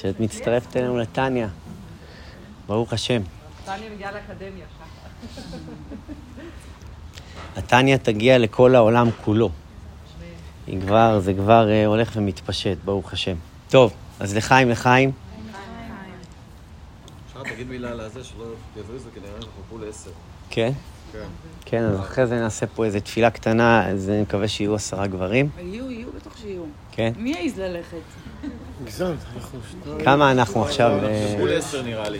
שאת מצטרפת אלינו לטניה. ברוך השם. טניה מגיעה לאקדמיה. הטניה תגיע לכל העולם כולו. היא כבר, זה כבר אה, הולך ומתפשט, ברוך השם. טוב, אז לחיים, לחיים. אפשר תגיד מילה על הזה שלא יזריזו, כי נראה אנחנו פה לעשר. כן? כן. כן, אז אחרי זה נעשה פה איזו תפילה קטנה, אז אני מקווה שיהיו עשרה גברים. יהיו, יהיו, בטח שיהיו. כן? מי יעז ללכת? הגזמת, אנחנו... כמה אנחנו עכשיו... אה, פה לעשר נראה לי.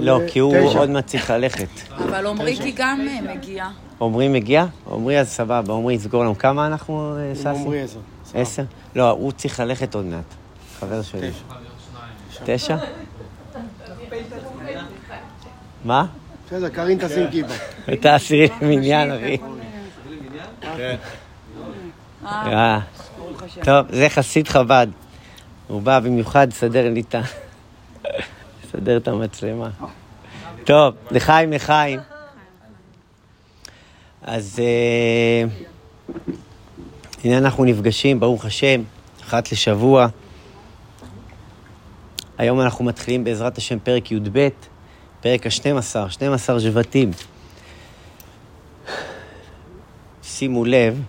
לא, כי הוא תשע. עוד מעט צריך ללכת. אבל עמריקי גם אה, מגיע. עמרי מגיע? עמרי אז סבבה, עמרי יסגור לנו. כמה אנחנו, אה, ססי? עמרי עזר. עשר? לא, הוא צריך ללכת עוד מעט. חבר שלי. תשע? מה? בסדר, קארין תשים כיפה. את העשירי מניין, אחי. אה, השם. טוב, זה חסיד חב"ד. הוא בא במיוחד לסדר לי את ה... לסדר את המצלמה. טוב, לחיים, לחיים. אז אה, הנה אנחנו נפגשים, ברוך השם, אחת לשבוע. היום אנחנו מתחילים בעזרת השם פרק י"ב, פרק ה-12, 12 שבטים. שימו לב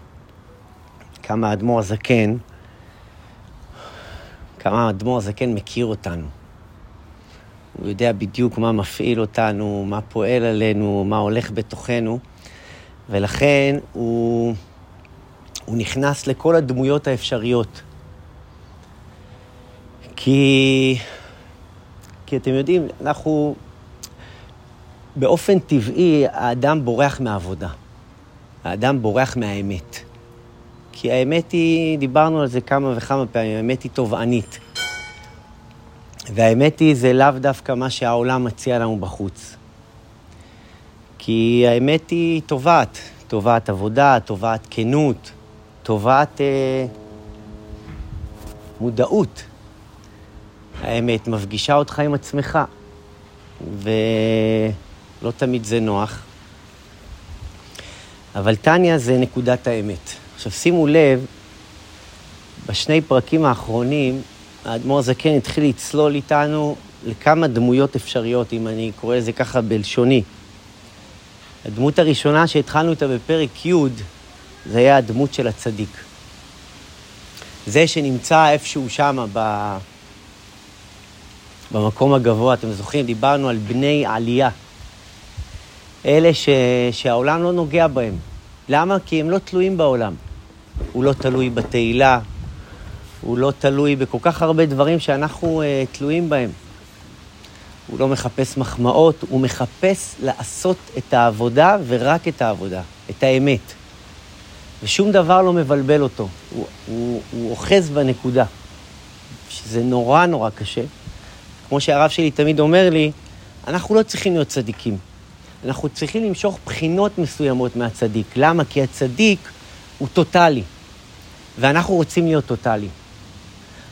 כמה האדמו"ר הזקן, כמה האדמו"ר הזקן מכיר אותנו. הוא יודע בדיוק מה מפעיל אותנו, מה פועל עלינו, מה הולך בתוכנו, ולכן הוא, הוא נכנס לכל הדמויות האפשריות. כי, כי אתם יודעים, אנחנו, באופן טבעי, האדם בורח מהעבודה. האדם בורח מהאמת. כי האמת היא, דיברנו על זה כמה וכמה פעמים, האמת היא תובענית. והאמת היא, זה לאו דווקא מה שהעולם מציע לנו בחוץ. כי האמת היא תובעת, תובעת עבודה, תובעת כנות, תובעת אה, מודעות. האמת מפגישה אותך עם עצמך, ולא תמיד זה נוח. אבל טניה זה נקודת האמת. עכשיו שימו לב, בשני פרקים האחרונים, האדמו"ר הזקן התחיל לצלול איתנו לכמה דמויות אפשריות, אם אני קורא לזה ככה בלשוני. הדמות הראשונה שהתחלנו איתה בפרק י' זה היה הדמות של הצדיק. זה שנמצא איפשהו שם ב... במקום הגבוה, אתם זוכרים, דיברנו על בני עלייה. אלה ש... שהעולם לא נוגע בהם. למה? כי הם לא תלויים בעולם. הוא לא תלוי בתהילה, הוא לא תלוי בכל כך הרבה דברים שאנחנו uh, תלויים בהם. הוא לא מחפש מחמאות, הוא מחפש לעשות את העבודה ורק את העבודה, את האמת. ושום דבר לא מבלבל אותו, הוא, הוא, הוא אוחז בנקודה, שזה נורא נורא קשה. כמו שהרב שלי תמיד אומר לי, אנחנו לא צריכים להיות צדיקים. אנחנו צריכים למשוך בחינות מסוימות מהצדיק. למה? כי הצדיק הוא טוטאלי, ואנחנו רוצים להיות טוטאליים.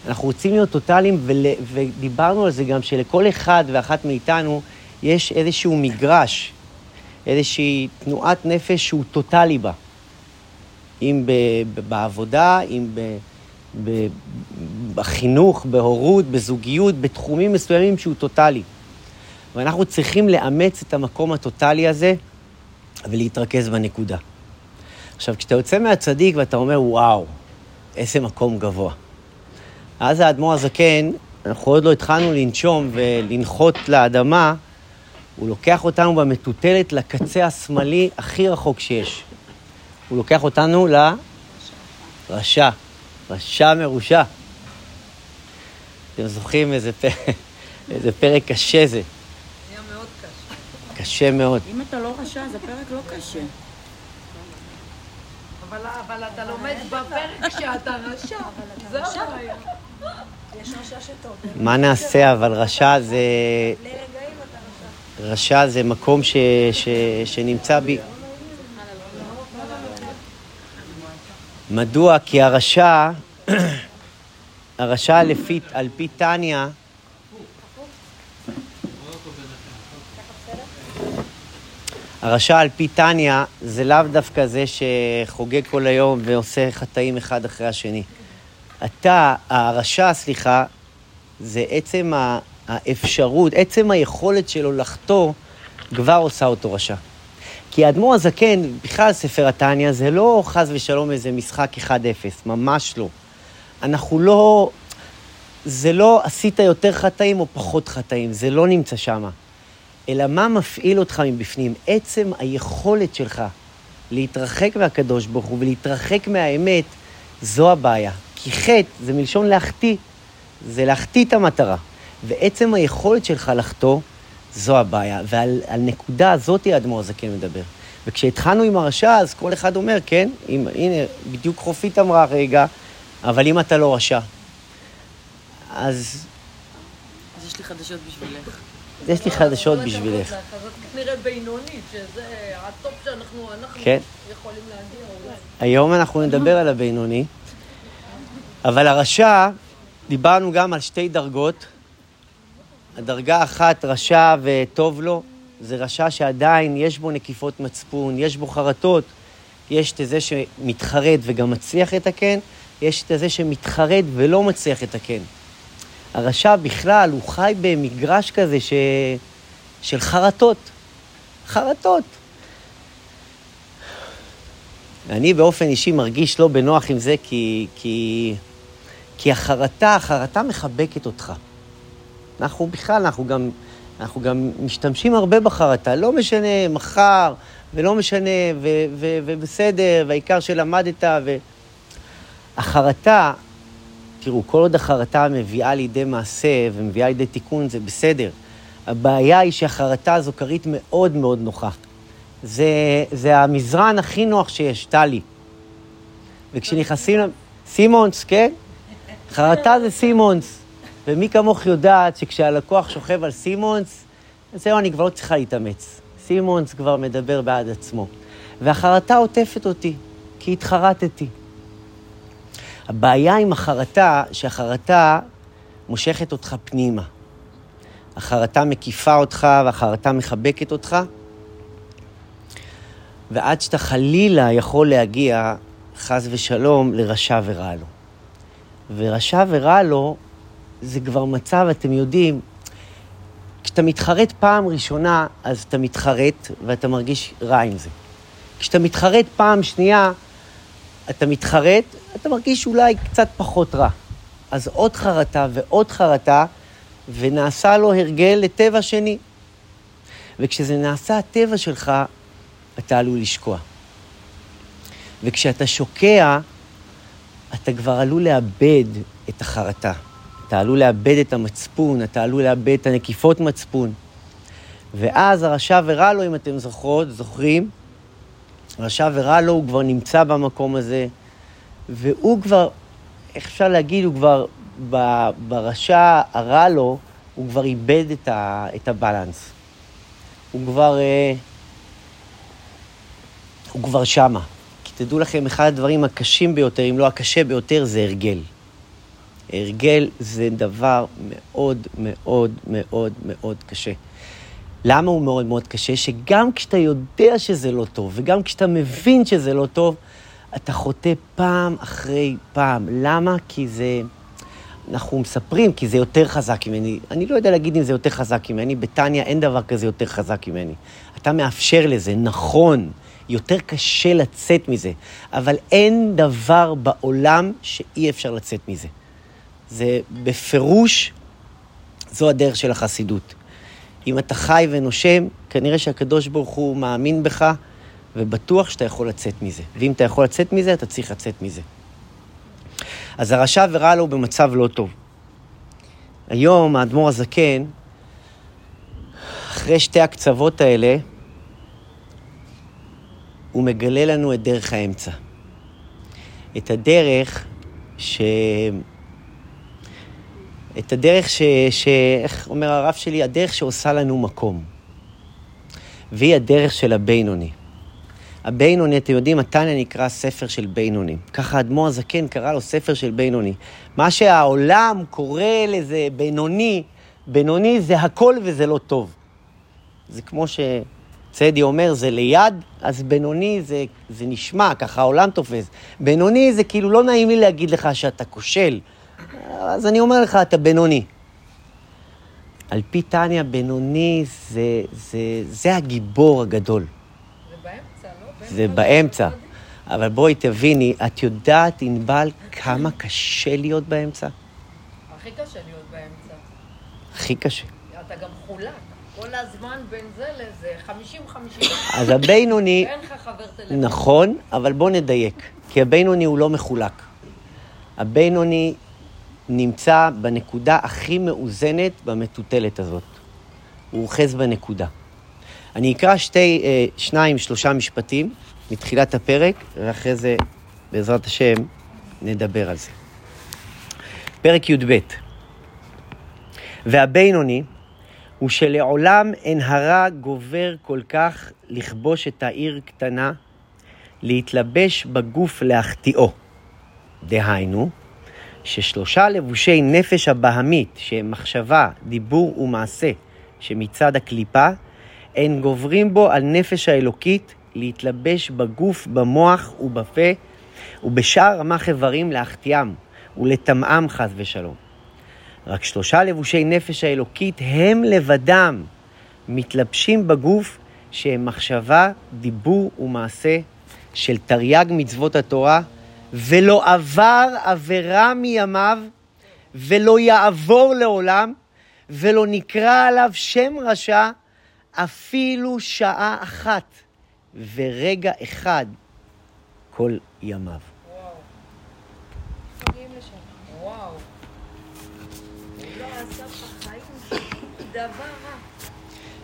אנחנו רוצים להיות טוטאליים, ול... ודיברנו על זה גם שלכל אחד ואחת מאיתנו יש איזשהו מגרש, איזושהי תנועת נפש שהוא טוטאלי בה. אם ב... בעבודה, אם ב... ב... בחינוך, בהורות, בזוגיות, בתחומים מסוימים שהוא טוטאלי. ואנחנו צריכים לאמץ את המקום הטוטאלי הזה ולהתרכז בנקודה. עכשיו, כשאתה יוצא מהצדיק ואתה אומר, וואו, איזה מקום גבוה. אז האדמו"ר הזקן, אנחנו עוד לא התחלנו לנשום ולנחות לאדמה, הוא לוקח אותנו במטוטלת לקצה השמאלי הכי רחוק שיש. הוא לוקח אותנו לרשע, רשע מרושע. אתם זוכרים איזה פרק, איזה פרק קשה זה. קשה. מאוד. אם אתה לא רשע, זה פרק לא קשה. אבל, אבל אתה לומד בפרק שאתה רשע. זה הבעיה. מה נעשה, אבל רשע זה... רשע זה מקום ש... ש... שנמצא בי... מדוע? כי הרשע, הרשע לפי, על פי טניה, הרשע על פי טניה זה לאו דווקא זה שחוגג כל היום ועושה חטאים אחד אחרי השני. אתה, הרשע, סליחה, זה עצם האפשרות, עצם היכולת שלו לחטוא, כבר עושה אותו רשע. כי האדמו"ר הזקן, בכלל ספר התניא, זה לא חס ושלום איזה משחק 1-0, ממש לא. אנחנו לא... זה לא עשית יותר חטאים או פחות חטאים, זה לא נמצא שם. אלא מה מפעיל אותך מבפנים? עצם היכולת שלך להתרחק מהקדוש ברוך הוא ולהתרחק מהאמת, זו הבעיה. כי חטא זה מלשון להחטיא, זה להחטיא את המטרה. ועצם היכולת שלך לחטוא, זו הבעיה. ועל על נקודה הזאת האדמו"ר הזקן מדבר. וכשהתחלנו עם הרשע, אז כל אחד אומר, כן, אם, הנה, בדיוק חופית אמרה רגע, אבל אם אתה לא רשע. אז אז יש לי חדשות בשבילך. יש לי חדשות בשבילך. זאת כנראה בינונית, שזה הטופ שאנחנו אנחנו כן. יכולים להגיע. אולי. היום אנחנו נדבר על הבינוני, אבל הרשע, דיברנו גם על שתי דרגות. הדרגה אחת, רשע וטוב לו, זה רשע שעדיין יש בו נקיפות מצפון, יש בו חרטות. יש את זה שמתחרט וגם מצליח לתקן, יש את זה שמתחרט ולא מצליח לתקן. הרשע בכלל, הוא חי במגרש כזה ש... של חרטות. חרטות. אני באופן אישי מרגיש לא בנוח עם זה, כי, כי, כי החרטה, החרטה מחבקת אותך. אנחנו בכלל, אנחנו גם, אנחנו גם משתמשים הרבה בחרטה, לא משנה מחר, ולא משנה, ו, ו, ובסדר, והעיקר שלמדת, ו... החרטה, תראו, כל עוד החרטה מביאה לידי מעשה ומביאה לידי תיקון, זה בסדר. הבעיה היא שהחרטה הזו כרית מאוד מאוד נוחה. זה, זה המזרן הכי נוח שיש, טלי. וכשנכנסים... סימונס, כן? חרטה זה סימונס. ומי כמוך יודעת שכשהלקוח שוכב על סימונס, זהו, אני כבר לא צריכה להתאמץ. סימונס כבר מדבר בעד עצמו. והחרטה עוטפת אותי, כי התחרטתי. הבעיה עם החרטה, שהחרטה מושכת אותך פנימה. החרטה מקיפה אותך והחרטה מחבקת אותך, ועד שאתה חלילה יכול להגיע, חס ושלום, לרשע ורע לו. ורשע ורע לו, זה כבר מצב, אתם יודעים, כשאתה מתחרט פעם ראשונה, אז אתה מתחרט ואתה מרגיש רע עם זה. כשאתה מתחרט פעם שנייה, אתה מתחרט, אתה מרגיש אולי קצת פחות רע. אז עוד חרטה ועוד חרטה, ונעשה לו הרגל לטבע שני. וכשזה נעשה הטבע שלך, אתה עלול לשקוע. וכשאתה שוקע, אתה כבר עלול לאבד את החרטה. אתה עלול לאבד את המצפון, אתה עלול לאבד את הנקיפות מצפון. ואז הרשע ורע לו, אם אתם זוכרות, זוכרים, רשע ורע לו, הוא כבר נמצא במקום הזה, והוא כבר, איך אפשר להגיד, הוא כבר, ב- ברשע הרע לו, הוא כבר איבד את, ה, את הבלנס. הוא כבר, אה, הוא כבר שמה. כי תדעו לכם, אחד הדברים הקשים ביותר, אם לא הקשה ביותר, זה הרגל. הרגל זה דבר מאוד מאוד מאוד מאוד קשה. למה הוא מאוד מאוד קשה? שגם כשאתה יודע שזה לא טוב, וגם כשאתה מבין שזה לא טוב, אתה חוטא פעם אחרי פעם. למה? כי זה... אנחנו מספרים, כי זה יותר חזק ממני. אני לא יודע להגיד אם זה יותר חזק ממני, בטניה אין דבר כזה יותר חזק ממני. אתה מאפשר לזה, נכון, יותר קשה לצאת מזה, אבל אין דבר בעולם שאי אפשר לצאת מזה. זה בפירוש, זו הדרך של החסידות. אם אתה חי ונושם, כנראה שהקדוש ברוך הוא מאמין בך, ובטוח שאתה יכול לצאת מזה. ואם אתה יכול לצאת מזה, אתה צריך לצאת מזה. אז הרשע ורע לו במצב לא טוב. היום האדמו"ר הזקן, אחרי שתי הקצוות האלה, הוא מגלה לנו את דרך האמצע. את הדרך ש... את הדרך ש... ש... איך אומר הרב שלי? הדרך שעושה לנו מקום. והיא הדרך של הבינוני. הבינוני, אתם יודעים, התניא נקרא ספר של בינוני. ככה האדמו"ר הזקן קרא לו ספר של בינוני. מה שהעולם קורא לזה בינוני, בינוני זה הכל וזה לא טוב. זה כמו שצדי אומר, זה ליד, אז בינוני זה, זה נשמע, ככה העולם תופס. בינוני זה כאילו לא נעים לי להגיד לך שאתה כושל. אז אני אומר לך, אתה בינוני. על פי טניה, בינוני זה, זה, זה הגיבור הגדול. זה באמצע, לא? זה באמצע. אבל בואי תביני, את יודעת, ענבל, כמה קשה להיות באמצע? הכי קשה להיות באמצע. הכי קשה. אתה גם חולק. כל הזמן בין זה לזה, 50-50. אז הבינוני, אין לך חבר טלפון. נכון, אבל בוא נדייק, כי הבינוני הוא לא מחולק. הבינוני נמצא בנקודה הכי מאוזנת במטוטלת הזאת. הוא אוחז בנקודה. אני אקרא שתי, אה, שניים, שלושה משפטים מתחילת הפרק, ואחרי זה, בעזרת השם, נדבר על זה. פרק י"ב: והבינוני הוא שלעולם אין הרע גובר כל כך לכבוש את העיר קטנה, להתלבש בגוף להחטיאו. דהיינו, ששלושה לבושי נפש הבהמית, שהם מחשבה, דיבור ומעשה, שמצד הקליפה, אין גוברים בו על נפש האלוקית להתלבש בגוף, במוח ובפה, ובשאר רמ"ח איברים להחטיאם ולטמאם חס ושלום. רק שלושה לבושי נפש האלוקית הם לבדם מתלבשים בגוף שהם מחשבה, דיבור ומעשה של תרי"ג מצוות התורה, ולא עבר עבירה מימיו, ולא יעבור לעולם, ולא נקרא עליו שם רשע אפילו שעה אחת ורגע אחד כל ימיו.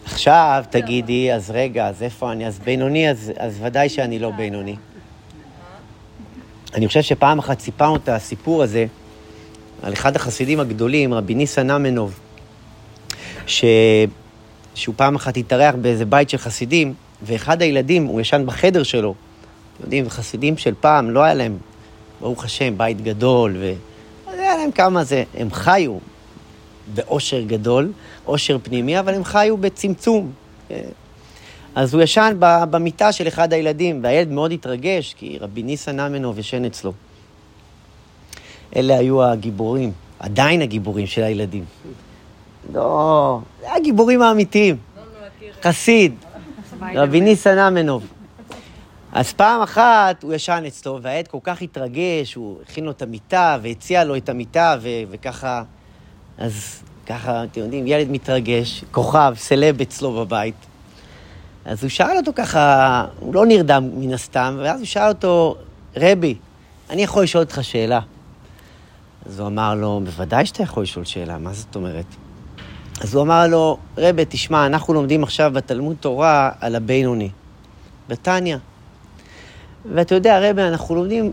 עכשיו תגידי, אז רגע, אז איפה אני? אז בינוני, אז, אז ודאי שאני לא בינוני. אני חושב שפעם אחת סיפרנו את הסיפור הזה על אחד החסידים הגדולים, רבי ניסן אמנוב, ש... שהוא פעם אחת התארח באיזה בית של חסידים, ואחד הילדים, הוא ישן בחדר שלו. אתם יודעים, חסידים של פעם, לא היה להם, ברוך השם, בית גדול, ו... היה להם כמה זה, הם חיו באושר גדול, אושר פנימי, אבל הם חיו בצמצום. אז הוא ישן במיטה של אחד הילדים, והילד מאוד התרגש, כי רבי ניסן אמנוב ישן אצלו. אלה היו הגיבורים, עדיין הגיבורים של הילדים. לא, זה הגיבורים האמיתיים. חסיד, רבי ניסן אמנוב. אז פעם אחת הוא ישן אצלו, והילד כל כך התרגש, הוא הכין לו את המיטה, והציע לו את המיטה, ו- וככה... אז ככה, אתם יודעים, ילד מתרגש, כוכב, סלב אצלו בבית. אז הוא שאל אותו ככה, הוא לא נרדם מן הסתם, ואז הוא שאל אותו, רבי, אני יכול לשאול אותך שאלה? אז הוא אמר לו, בוודאי שאתה יכול לשאול שאלה, מה זאת אומרת? אז הוא אמר לו, רבי, תשמע, אנחנו לומדים עכשיו בתלמוד תורה על הבינוני, בתניא. ואתה יודע, רבי, אנחנו לומדים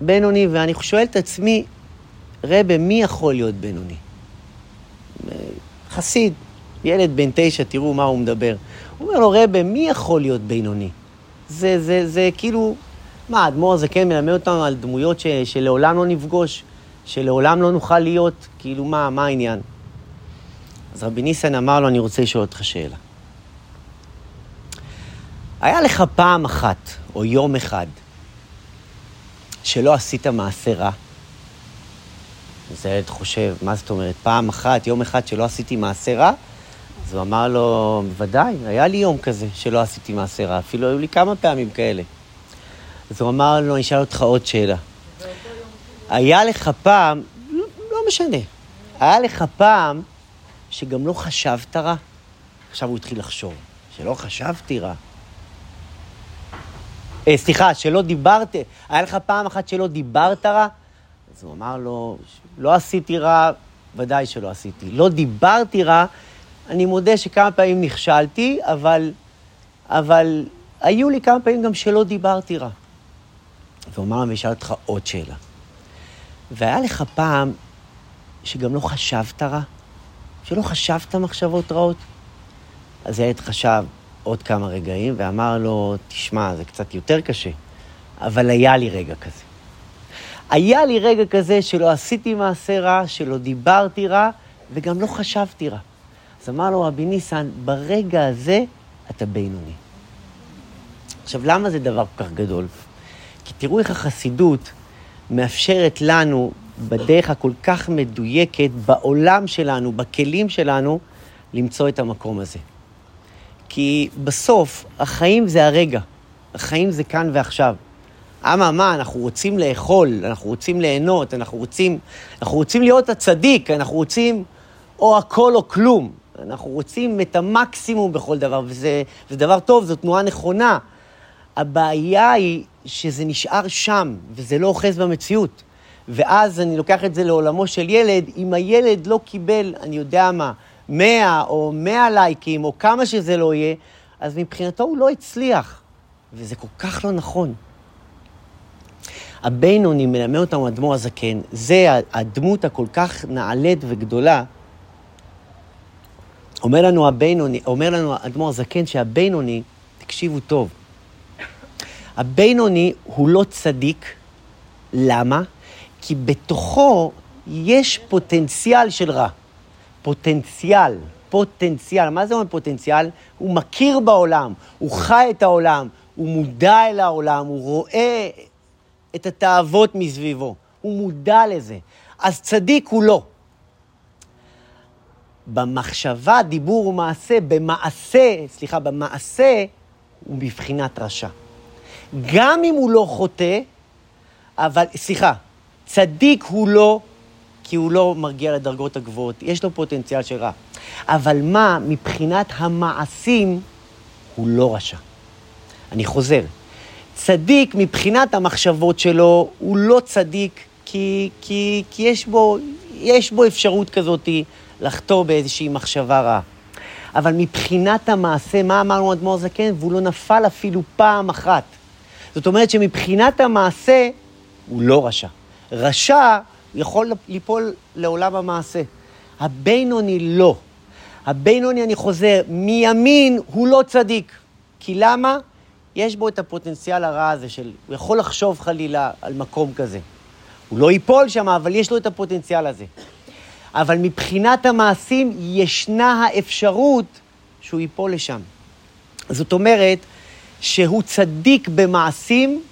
בינוני, ואני שואל את עצמי, רבי, מי יכול להיות בינוני? חסיד, ילד בן תשע, תראו מה הוא מדבר. הוא אומר לו, רבי, מי יכול להיות בינוני? זה, זה, זה כאילו, מה, האדמו"ר הזה כן מלמד אותנו על דמויות ש, שלעולם לא נפגוש, שלעולם לא נוכל להיות, כאילו, מה, מה העניין? אז רבי ניסן אמר לו, אני רוצה לשאול אותך שאלה. היה לך פעם אחת, או יום אחד, שלא עשית מעשה רע? אז הילד חושב, מה זאת אומרת, פעם אחת, יום אחד שלא עשיתי מעשה רע? אז הוא אמר לו, בוודאי, היה לי יום כזה שלא עשיתי מעשה רע, אפילו היו לי כמה פעמים כאלה. אז הוא אמר לו, אני אשאל אותך עוד שאלה. היה לך פעם, לא, לא משנה, היה לך פעם שגם לא חשבת רע? עכשיו הוא התחיל לחשוב, שלא חשבתי רע. אה, סליחה, שלא דיברת, היה לך פעם אחת שלא דיברת רע? אז הוא אמר לו, לא עשיתי רע, ודאי שלא עשיתי. לא דיברתי רע, אני מודה שכמה פעמים נכשלתי, אבל, אבל היו לי כמה פעמים גם שלא דיברתי רע. לו, אני אשאל אותך עוד שאלה. והיה לך פעם שגם לא חשבת רע? שלא חשבת מחשבות רעות? אז הילד חשב עוד כמה רגעים ואמר לו, תשמע, זה קצת יותר קשה, אבל היה לי רגע כזה. היה לי רגע כזה שלא עשיתי מעשה רע, שלא דיברתי רע, וגם לא חשבתי רע. אז אמר לו רבי ניסן, ברגע הזה אתה בינוני. עכשיו, למה זה דבר כל כך גדול? כי תראו איך החסידות מאפשרת לנו, בדרך הכל כך מדויקת, בעולם שלנו, בכלים שלנו, למצוא את המקום הזה. כי בסוף, החיים זה הרגע. החיים זה כאן ועכשיו. אממה, אנחנו רוצים לאכול, אנחנו רוצים ליהנות, אנחנו רוצים, אנחנו רוצים להיות הצדיק, אנחנו רוצים או הכל או כלום. אנחנו רוצים את המקסימום בכל דבר, וזה, וזה דבר טוב, זו תנועה נכונה. הבעיה היא שזה נשאר שם, וזה לא אוחז במציאות. ואז אני לוקח את זה לעולמו של ילד, אם הילד לא קיבל, אני יודע מה, 100 או 100 לייקים, או כמה שזה לא יהיה, אז מבחינתו הוא לא הצליח. וזה כל כך לא נכון. הבינוני מלמד אותנו אדמו"ר הזקן, זה הדמות הכל כך נעלית וגדולה. אומר לנו הבינוני, אומר לנו אדמו"ר הזקן שהבינוני, תקשיבו טוב, הבינוני הוא לא צדיק, למה? כי בתוכו יש פוטנציאל של רע. פוטנציאל, פוטנציאל. מה זה אומר פוטנציאל? הוא מכיר בעולם, הוא חי את העולם, הוא מודע אל העולם, הוא רואה את התאוות מסביבו, הוא מודע לזה. אז צדיק הוא לא. במחשבה, דיבור ומעשה, במעשה, סליחה, במעשה, הוא בבחינת רשע. גם אם הוא לא חוטא, אבל, סליחה, צדיק הוא לא, כי הוא לא מרגיע לדרגות הגבוהות, יש לו פוטנציאל של רע. אבל מה, מבחינת המעשים, הוא לא רשע. אני חוזר, צדיק מבחינת המחשבות שלו, הוא לא צדיק כי, כי, כי יש, בו, יש בו אפשרות כזאת לחטוא באיזושהי מחשבה רעה. אבל מבחינת המעשה, מה אמרנו אדמו"ר זקן? והוא לא נפל אפילו פעם אחת. זאת אומרת שמבחינת המעשה, הוא לא רשע. רשע יכול ליפול לעולם המעשה. הבינוני לא. הבינוני, אני חוזר, מימין הוא לא צדיק. כי למה? יש בו את הפוטנציאל הרע הזה של, הוא יכול לחשוב חלילה על מקום כזה. הוא לא ייפול שם, אבל יש לו את הפוטנציאל הזה. אבל מבחינת המעשים, ישנה האפשרות שהוא ייפול לשם. זאת אומרת, שהוא צדיק במעשים,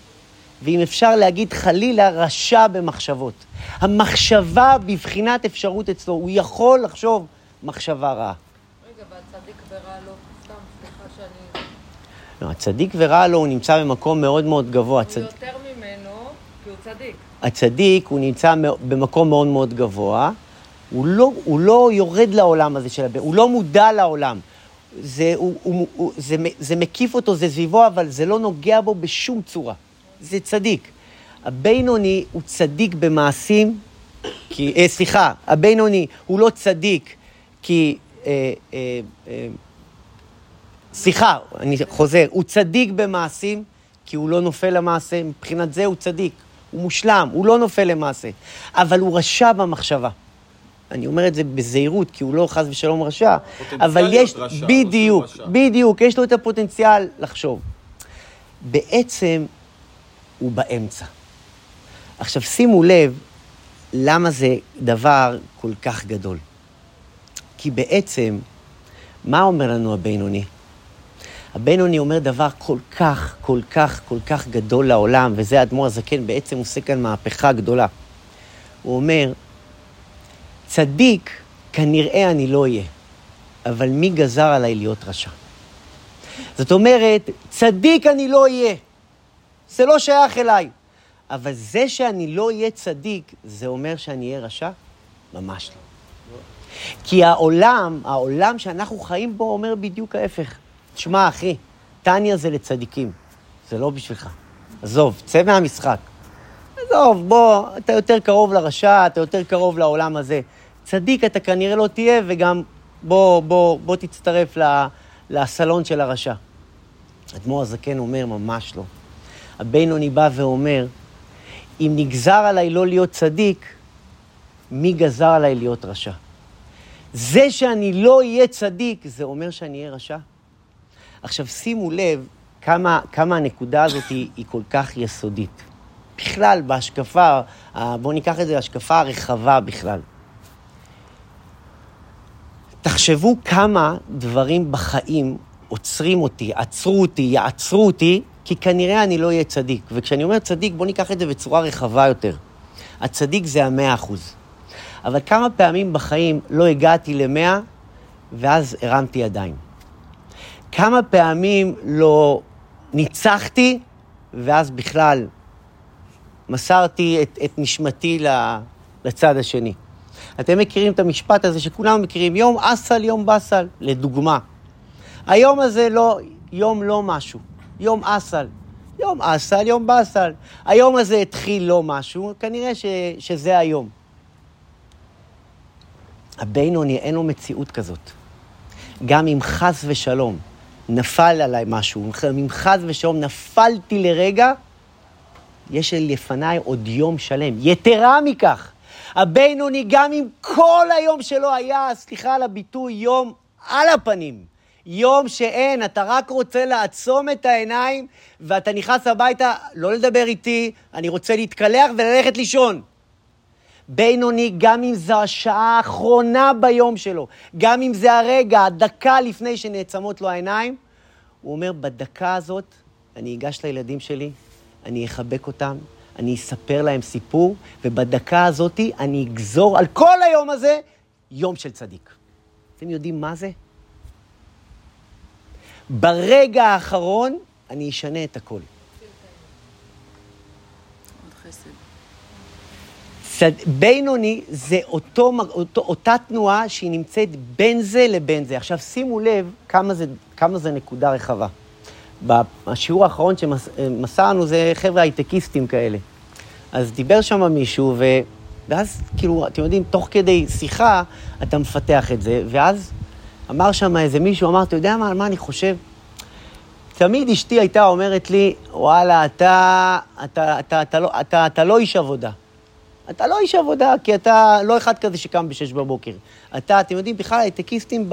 ואם אפשר להגיד חלילה, רשע במחשבות. המחשבה בבחינת אפשרות אצלו, הוא יכול לחשוב מחשבה רעה. רגע, והצדיק ורע לא, סתם, סליחה שאני... לא, הצדיק ורע לו, הוא נמצא במקום מאוד מאוד גבוה. הוא הצד... יותר ממנו, כי הוא צדיק. הצדיק, הוא נמצא במקום מאוד מאוד גבוה. הוא לא, הוא לא יורד לעולם הזה של הבן, הוא לא מודע לעולם. זה, הוא, הוא, הוא, זה, זה מקיף אותו, זה סביבו, אבל זה לא נוגע בו בשום צורה. זה צדיק. הבינוני הוא צדיק במעשים, כי, אה, סליחה, הבינוני הוא לא צדיק כי... אה, אה, אה, אני חוזר, הוא צדיק במעשים, כי הוא לא נופל למעשה, מבחינת זה הוא צדיק, הוא מושלם, הוא לא נופל למעשה, אבל הוא רשע במחשבה. אני אומר את זה בזהירות, כי הוא לא חס ושלום רשע, אבל יש, רשע, בדיוק, רשע. בדיוק, יש לו את הפוטנציאל לחשוב. בעצם הוא באמצע. עכשיו שימו לב למה זה דבר כל כך גדול. כי בעצם, מה אומר לנו הבינוני? הבינוני אומר דבר כל כך, כל כך, כל כך גדול לעולם, וזה האדמו"ר הזקן בעצם עושה כאן מהפכה גדולה. הוא אומר, צדיק כנראה אני לא אהיה, אבל מי גזר עליי להיות רשע? זאת אומרת, צדיק אני לא אהיה. זה לא שייך אליי. אבל זה שאני לא אהיה צדיק, זה אומר שאני אהיה רשע? ממש לא. כי העולם, העולם שאנחנו חיים בו אומר בדיוק ההפך. תשמע, אחי, טניה זה לצדיקים, זה לא בשבילך. עזוב, צא מהמשחק. עזוב, בוא, אתה יותר קרוב לרשע, אתה יותר קרוב לעולם הזה. צדיק אתה כנראה לא תהיה, וגם בוא, בוא, בוא תצטרף ל, לסלון של הרשע. אדמו"ר הזקן אומר, ממש לא. הבינוני בא ואומר, אם נגזר עליי לא להיות צדיק, מי גזר עליי להיות רשע? זה שאני לא אהיה צדיק, זה אומר שאני אהיה רשע? עכשיו, שימו לב כמה, כמה הנקודה הזאת היא, היא כל כך יסודית. בכלל, בהשקפה, בואו ניקח את זה להשקפה הרחבה בכלל. תחשבו כמה דברים בחיים עוצרים אותי, עצרו אותי, יעצרו אותי, כי כנראה אני לא אהיה צדיק. וכשאני אומר צדיק, בואו ניקח את זה בצורה רחבה יותר. הצדיק זה המאה אחוז. אבל כמה פעמים בחיים לא הגעתי למאה, ואז הרמתי ידיים. כמה פעמים לא ניצחתי, ואז בכלל מסרתי את, את נשמתי לצד השני. אתם מכירים את המשפט הזה שכולם מכירים, יום אסל, יום באסל, לדוגמה. היום הזה לא, יום לא משהו, יום אסל. יום אסל, יום באסל. היום הזה התחיל לא משהו, כנראה ש, שזה היום. הבינוני אין לו מציאות כזאת. גם אם חס ושלום נפל עליי משהו, אם חס ושלום נפלתי לרגע, יש לפניי עוד יום שלם. יתרה מכך, הבינוני, גם אם כל היום שלו היה, סליחה על הביטוי, יום על הפנים, יום שאין, אתה רק רוצה לעצום את העיניים ואתה נכנס הביתה, לא לדבר איתי, אני רוצה להתקלח וללכת לישון. בינוני, גם אם זו השעה האחרונה ביום שלו, גם אם זה הרגע, הדקה לפני שנעצמות לו העיניים, הוא אומר, בדקה הזאת אני אגש לילדים שלי, אני אחבק אותם, אני אספר להם סיפור, ובדקה הזאת אני אגזור על כל היום הזה יום של צדיק. אתם יודעים מה זה? ברגע האחרון אני אשנה את הכל. צד... בינוני זה אותו, אותו, אותה תנועה שהיא נמצאת בין זה לבין זה. עכשיו שימו לב כמה זה, כמה זה נקודה רחבה. בשיעור האחרון שמסרנו זה חבר'ה הייטקיסטים כאלה. אז דיבר שם מישהו, ו... ואז כאילו, אתם יודעים, תוך כדי שיחה אתה מפתח את זה, ואז אמר שם איזה מישהו, אמר, אתה יודע מה, על מה אני חושב? תמיד אשתי הייתה אומרת לי, וואלה, אתה, אתה, אתה, אתה, לא, אתה, אתה לא איש עבודה. אתה לא איש עבודה, כי אתה לא אחד כזה שקם בשש בבוקר. אתה, אתם יודעים, בכלל הייטקיסטים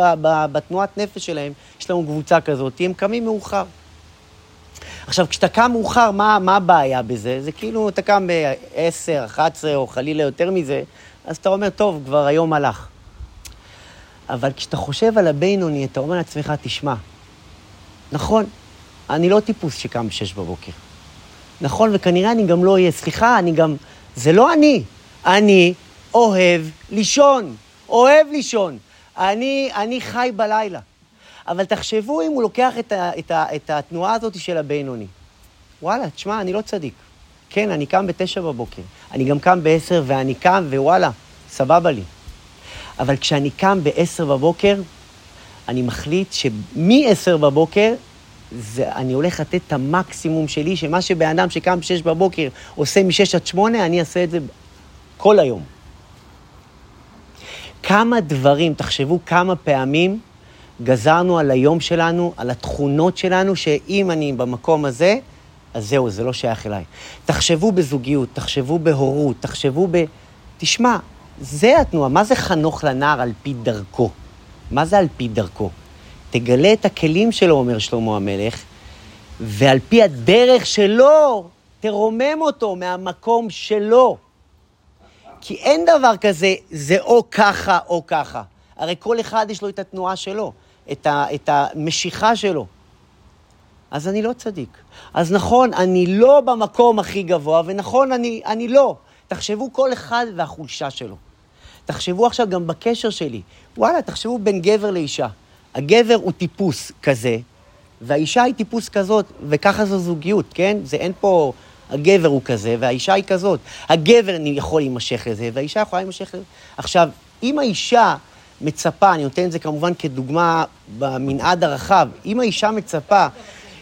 בתנועת נפש שלהם, יש לנו קבוצה כזאת, הם קמים מאוחר. עכשיו, כשאתה קם מאוחר, מה, מה הבעיה בזה? זה כאילו, אתה קם ב-10, 11 או חלילה יותר מזה, אז אתה אומר, טוב, כבר היום הלך. אבל כשאתה חושב על הבינוני, אתה אומר לעצמך, תשמע, נכון, אני לא טיפוס שקם בשש בבוקר. נכון, וכנראה אני גם לא אהיה. סליחה, אני גם... זה לא אני. אני אוהב לישון. אוהב לישון. אני, אני חי בלילה. אבל תחשבו אם הוא לוקח את, ה, את, ה, את התנועה הזאת של הבינוני. וואלה, תשמע, אני לא צדיק. כן, אני קם בתשע בבוקר. אני גם קם בעשר ואני קם, ווואלה, סבבה לי. אבל כשאני קם בעשר בבוקר, אני מחליט שמ-10 בבוקר, זה, אני הולך לתת את המקסימום שלי, שמה שבן אדם שקם ב-6 בבוקר עושה מ-6 עד 8, אני אעשה את זה כל היום. כמה דברים, תחשבו כמה פעמים גזרנו על היום שלנו, על התכונות שלנו, שאם אני במקום הזה, אז זהו, זה לא שייך אליי. תחשבו בזוגיות, תחשבו בהורות, תחשבו ב... תשמע, זה התנועה. מה זה חנוך לנער על פי דרכו? מה זה על פי דרכו? תגלה את הכלים שלו, אומר שלמה המלך, ועל פי הדרך שלו, תרומם אותו מהמקום שלו. כי אין דבר כזה, זה או ככה או ככה. הרי כל אחד יש לו את התנועה שלו, את, ה, את המשיכה שלו. אז אני לא צדיק. אז נכון, אני לא במקום הכי גבוה, ונכון, אני, אני לא. תחשבו כל אחד והחולשה שלו. תחשבו עכשיו גם בקשר שלי. וואלה, תחשבו בין גבר לאישה. הגבר הוא טיפוס כזה, והאישה היא טיפוס כזאת, וככה זו זוגיות, כן? זה אין פה... הגבר הוא כזה, והאישה היא כזאת. הגבר יכול להימשך לזה, והאישה יכולה להימשך לזה. עכשיו, אם האישה מצפה, אני נותן את זה כמובן כדוגמה במנעד הרחב, אם האישה מצפה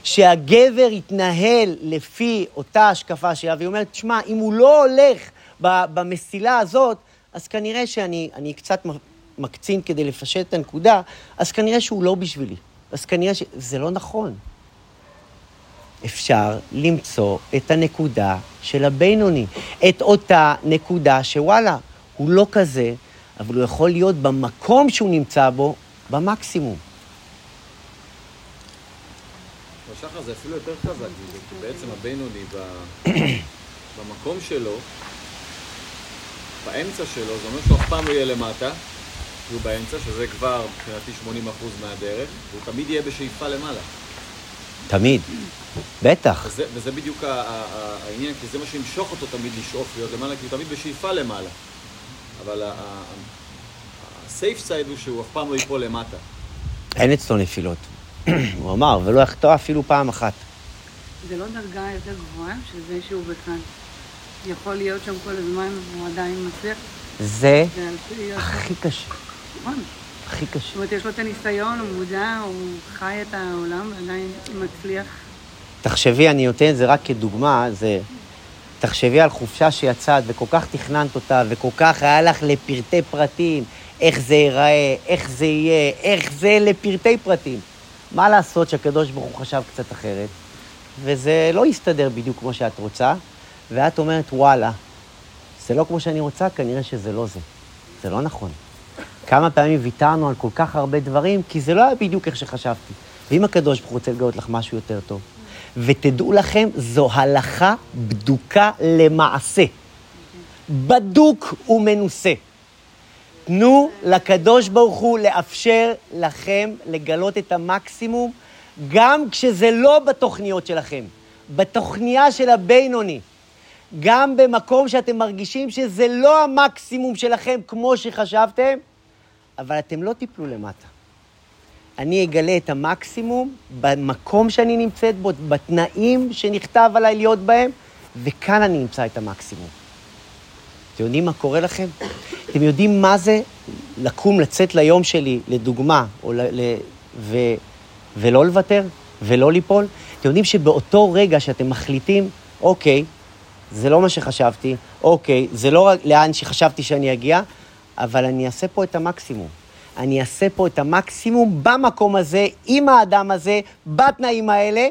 שהגבר יתנהל לפי אותה השקפה שלה, והיא אומרת, שמע, אם הוא לא הולך במסילה הזאת, אז כנראה שאני אני קצת מקצין כדי לפשט את הנקודה, אז כנראה שהוא לא בשבילי. אז כנראה ש... זה לא נכון. אפשר למצוא את הנקודה של הבינוני, את אותה נקודה שוואלה, הוא לא כזה, אבל הוא יכול להיות במקום שהוא נמצא בו, במקסימום. בשחר זה אפילו יותר חזק, כי בעצם הבינוני במקום שלו, באמצע שלו, זה אומר שהוא אף פעם לא יהיה למטה, הוא באמצע, שזה כבר מבחינתי 80% מהדרך, והוא תמיד יהיה בשאיפה למעלה. תמיד. בטח. וזה, וזה בדיוק העניין, כי זה מה שימשוך אותו תמיד לשאוף להיות למעלה, כי הוא תמיד בשאיפה למעלה. אבל הסייף סייד הוא שהוא אף פעם לא ייפול למטה. אין אצלו נפילות. הוא אמר, ולא יחטוא אפילו פעם אחת. זה לא דרגה יותר גבוהה, שזה שהוא בכלל יכול להיות שם כל הזמן והוא עדיין מצליח? זה זה. הכי קשה, נכון. הכי זאת קשה. אומרת, יש לו את הניסיון, הוא מודע, הוא חי את העולם ועדיין מצליח. תחשבי, אני נותן את זה רק כדוגמה, זה... תחשבי על חופשה שיצאת וכל כך תכננת אותה וכל כך היה לך לפרטי פרטים, איך זה ייראה, איך זה יהיה, איך זה לפרטי פרטים. מה לעשות שהקדוש ברוך הוא חשב קצת אחרת, וזה לא יסתדר בדיוק כמו שאת רוצה, ואת אומרת, וואלה, זה לא כמו שאני רוצה, כנראה שזה לא זה. זה לא נכון. כמה פעמים ויתרנו על כל כך הרבה דברים, כי זה לא היה בדיוק איך שחשבתי. ואם הקדוש ברוך הוא רוצה לגלות לך משהו יותר טוב, ותדעו לכם, זו הלכה בדוקה למעשה. בדוק ומנוסה. תנו לקדוש ברוך הוא לאפשר לכם לגלות את המקסימום, גם כשזה לא בתוכניות שלכם, בתוכניה של הבינוני. גם במקום שאתם מרגישים שזה לא המקסימום שלכם כמו שחשבתם, אבל אתם לא תיפלו למטה. אני אגלה את המקסימום במקום שאני נמצאת בו, בתנאים שנכתב עליי להיות בהם, וכאן אני אמצא את המקסימום. אתם יודעים מה קורה לכם? אתם יודעים מה זה לקום, לצאת ליום שלי, לדוגמה, או ל, ל, ו, ולא לוותר, ולא ליפול? אתם יודעים שבאותו רגע שאתם מחליטים, אוקיי, זה לא מה שחשבתי, אוקיי, זה לא לאן שחשבתי שאני אגיע, אבל אני אעשה פה את המקסימום. אני אעשה פה את המקסימום במקום הזה, עם האדם הזה, בתנאים האלה.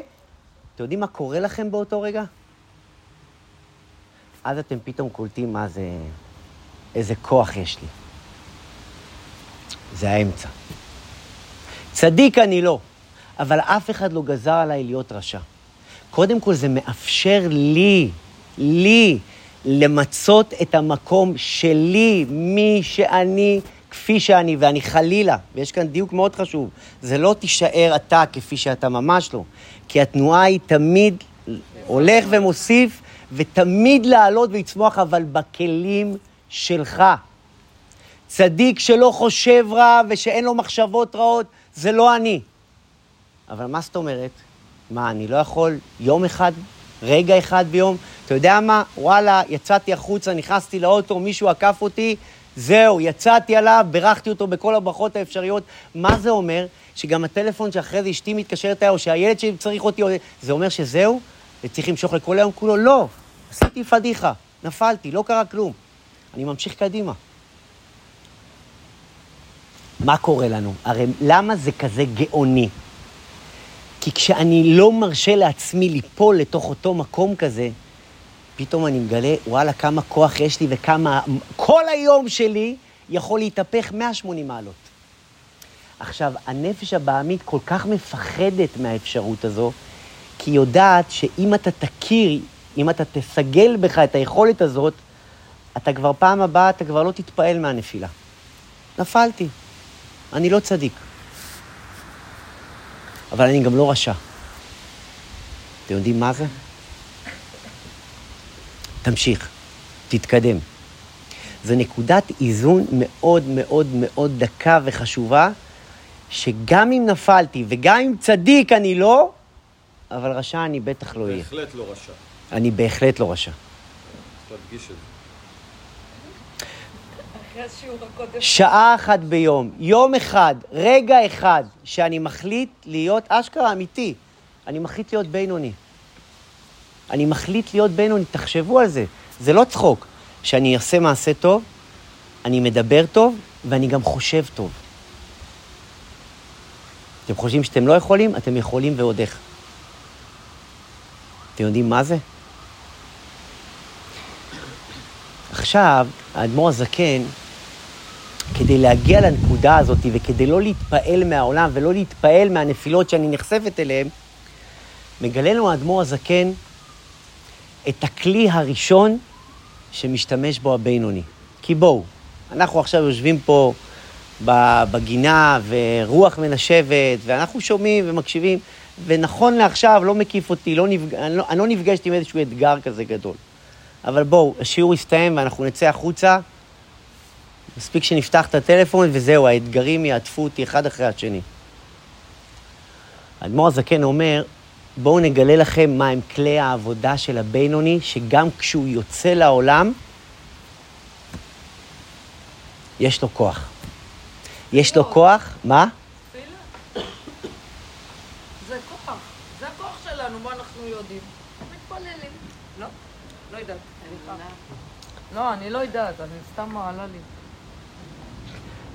אתם יודעים מה קורה לכם באותו רגע? אז אתם פתאום קולטים מה זה, איזה כוח יש לי. זה האמצע. צדיק אני לא, אבל אף אחד לא גזר עליי להיות רשע. קודם כל זה מאפשר לי, לי, למצות את המקום שלי, מי שאני, כפי שאני, ואני חלילה, ויש כאן דיוק מאוד חשוב, זה לא תישאר אתה כפי שאתה ממש לא, כי התנועה היא תמיד הולך ומוסיף, ותמיד לעלות ולצמוח, אבל בכלים שלך. צדיק שלא חושב רע ושאין לו מחשבות רעות, זה לא אני. אבל מה זאת אומרת? מה, אני לא יכול יום אחד, רגע אחד ביום? אתה יודע מה? וואלה, יצאתי החוצה, נכנסתי לאוטו, מישהו עקף אותי, זהו, יצאתי עליו, בירכתי אותו בכל הברכות האפשריות. מה זה אומר? שגם הטלפון שאחרי זה אשתי מתקשרת אליי, או שהילד שלי צריך אותי, או... זה אומר שזהו? וצריך למשוך לכל היום כולו? לא. עשיתי פדיחה, נפלתי, לא קרה כלום. אני ממשיך קדימה. מה קורה לנו? הרי למה זה כזה גאוני? כי כשאני לא מרשה לעצמי ליפול לתוך אותו מקום כזה, פתאום אני מגלה, וואלה, כמה כוח יש לי וכמה... כל היום שלי יכול להתהפך 180 מעלות. עכשיו, הנפש הבעמית כל כך מפחדת מהאפשרות הזו, כי היא יודעת שאם אתה תכיר, אם אתה תסגל בך את היכולת הזאת, אתה כבר פעם הבאה, אתה כבר לא תתפעל מהנפילה. נפלתי. אני לא צדיק. אבל אני גם לא רשע. אתם יודעים מה זה? תמשיך, תתקדם. זו נקודת איזון מאוד מאוד מאוד דקה וחשובה, שגם אם נפלתי וגם אם צדיק אני לא, אבל רשע אני בטח לא אהיה. בהחלט לא רשע. אני בהחלט לא רשע. להדגיש את זה. שעה אחת ביום, יום אחד, רגע אחד, שאני מחליט להיות אשכרה אמיתי. אני מחליט להיות בינוני. אני מחליט להיות בינוני, תחשבו על זה. זה לא צחוק. שאני אעשה מעשה טוב, אני מדבר טוב, ואני גם חושב טוב. אתם חושבים שאתם לא יכולים? אתם יכולים ועוד איך. אתם יודעים מה זה? עכשיו, האדמו"ר הזקן, כדי להגיע לנקודה הזאת וכדי לא להתפעל מהעולם ולא להתפעל מהנפילות שאני נחשפת אליהן, מגלה לנו האדמו"ר הזקן את הכלי הראשון שמשתמש בו הבינוני. כי בואו, אנחנו עכשיו יושבים פה בגינה ורוח מנשבת, ואנחנו שומעים ומקשיבים, ונכון לעכשיו לא מקיף אותי, לא נפג... אני, לא, אני לא נפגשתי עם איזשהו אתגר כזה גדול. אבל בואו, השיעור יסתיים ואנחנו נצא החוצה, מספיק שנפתח את הטלפון וזהו, האתגרים יעטפו אותי אחד אחרי השני. האדמו"ר הזקן אומר, בואו נגלה לכם מהם כלי העבודה של הבינוני, שגם כשהוא יוצא לעולם, יש לו כוח. יש לו כוח, מה? זה כוח. זה הכוח שלנו, מה אנחנו יודעים? מתפללים. לא? לא יודעת. לא, אני לא יודעת, אני סתם מעלה לי.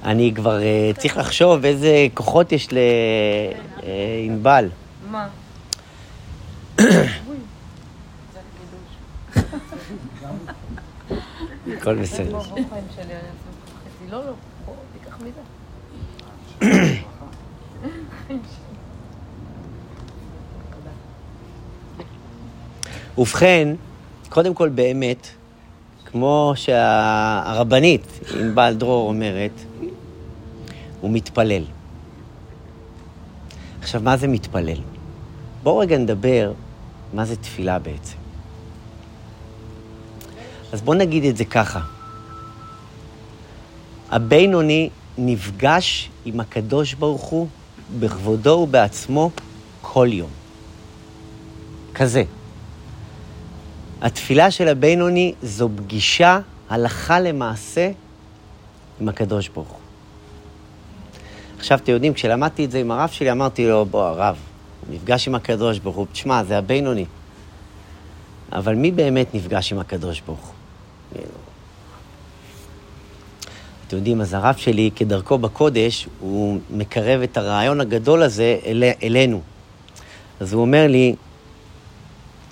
אני כבר uh, צריך לחשוב איזה כוחות יש לענבל. מה? הכל בסדר. בוא, בוא, חיים שלי, אני אעשה לך חצי. לא, לא, בוא, תיקח מזה. ובכן, קודם כל באמת, כמו שהרבנית ענבל דרור אומרת, הוא מתפלל. עכשיו, מה זה מתפלל? בואו רגע נדבר מה זה תפילה בעצם. אז בואו נגיד את זה ככה. הבינוני נפגש עם הקדוש ברוך הוא בכבודו ובעצמו כל יום. כזה. התפילה של הבינוני זו פגישה הלכה למעשה עם הקדוש ברוך הוא. עכשיו, אתם יודעים, כשלמדתי את זה עם הרב שלי, אמרתי לו, בוא, הרב, נפגש עם הקדוש ברוך הוא, תשמע, זה הבינוני. אבל מי באמת נפגש עם הקדוש ברוך הוא? אתם יודעים, אז הרב שלי, כדרכו בקודש, הוא מקרב את הרעיון הגדול הזה אל, אלינו. אז הוא אומר לי,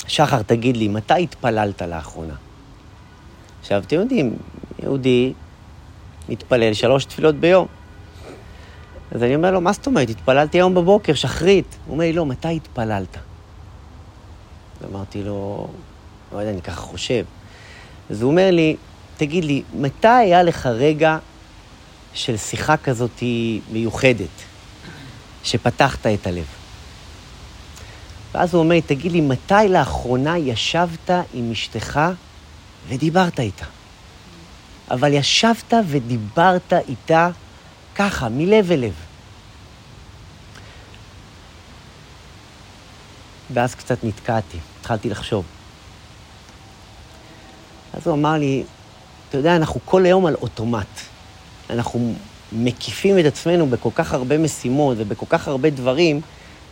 שחר, תגיד לי, מתי התפללת לאחרונה? עכשיו, אתם יודעים, יהודי מתפלל שלוש תפילות ביום. אז אני אומר לו, מה זאת אומרת? התפללתי היום בבוקר, שחרית. הוא אומר לי, לא, מתי התפללת? אמרתי לו, לא יודע, אני ככה חושב. אז הוא אומר לי, תגיד לי, מתי היה לך רגע של שיחה כזאת מיוחדת, שפתחת את הלב? ואז הוא אומר תגיד לי, מתי לאחרונה ישבת עם אשתך ודיברת איתה? אבל ישבת ודיברת איתה ככה, מלב אל לב. ואז קצת נתקעתי, התחלתי לחשוב. אז הוא אמר לי, אתה יודע, אנחנו כל היום על אוטומט. אנחנו מקיפים את עצמנו בכל כך הרבה משימות ובכל כך הרבה דברים,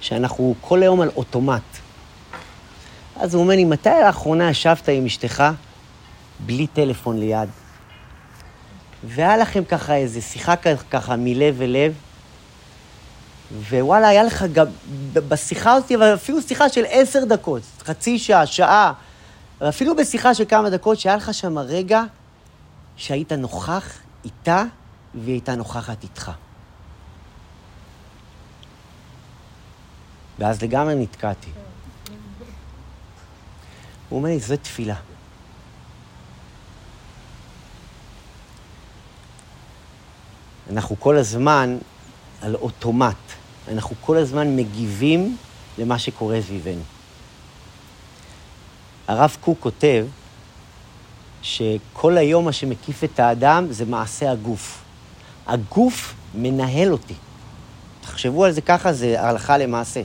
שאנחנו כל היום על אוטומט. אז הוא אומר לי, מתי לאחרונה ישבת עם אשתך בלי טלפון ליד? והיה לכם ככה איזו שיחה ככה מלב אל לב, ווואלה, היה לך גם בשיחה הזאת, אבל אפילו שיחה של עשר דקות, חצי שעה, שעה, ואפילו בשיחה של כמה דקות, שהיה לך שם רגע שהיית נוכח איתה, והיא הייתה נוכחת איתך. ואז לגמרי נתקעתי. הוא אומר לי, זו תפילה. אנחנו כל הזמן על אוטומט. אנחנו כל הזמן מגיבים למה שקורה סביבנו. הרב קוק כותב שכל היום מה שמקיף את האדם זה מעשה הגוף. הגוף מנהל אותי. תחשבו על זה ככה, זה הלכה למעשה.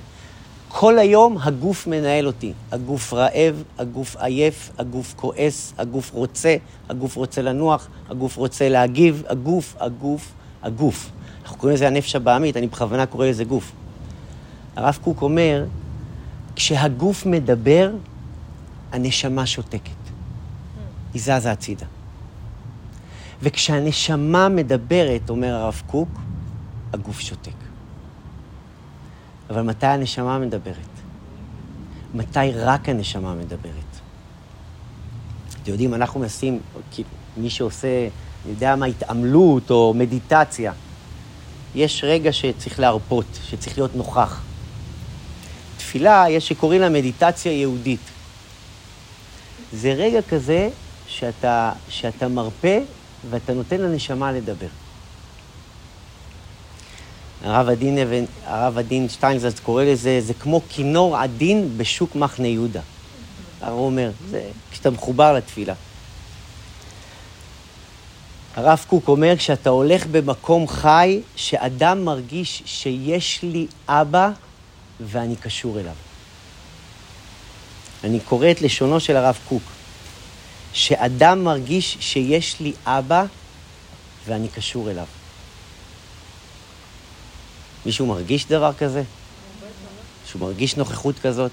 כל היום הגוף מנהל אותי. הגוף רעב, הגוף עייף, הגוף כועס, הגוף רוצה, הגוף רוצה לנוח, הגוף רוצה להגיב, הגוף, הגוף, הגוף. אנחנו קוראים לזה הנפש הבעמית, אני בכוונה קורא לזה גוף. הרב קוק אומר, כשהגוף מדבר, הנשמה שותקת. היא זזה הצידה. וכשהנשמה מדברת, אומר הרב קוק, הגוף שותק. אבל מתי הנשמה מדברת? מתי רק הנשמה מדברת? אתם יודעים, אנחנו מנסים, מי שעושה, אני יודע מה, התעמלות או מדיטציה, יש רגע שצריך להרפות, שצריך להיות נוכח. תפילה, יש שקוראים לה מדיטציה יהודית. זה רגע כזה שאתה, שאתה מרפה ואתה נותן לנשמה לדבר. הרב הדין, הרב הדין שטיינזלץ קורא לזה, זה כמו כינור עדין בשוק מחנה יהודה. הרב אומר, זה כשאתה מחובר לתפילה. הרב קוק אומר, כשאתה הולך במקום חי, שאדם מרגיש שיש לי אבא ואני קשור אליו. אני קורא את לשונו של הרב קוק. שאדם מרגיש שיש לי אבא ואני קשור אליו. מישהו מרגיש דבר כזה? מישהו מרגיש נוכחות כזאת?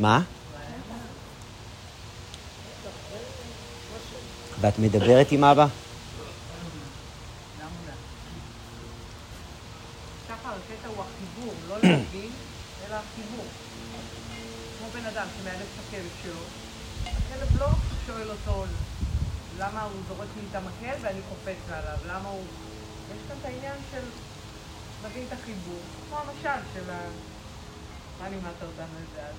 מה? ואת מדברת עם אבא? לא אלא החיבור. כמו בן אדם שמאלף את הכלב שלו, הכלב לא שואל אותו למה הוא זורק לי את המקל ואני קופץ עליו, למה הוא... יש כאן את העניין של להבין את החיבור, כמו המשל של ה... מה לימדת אותנו את זה אז?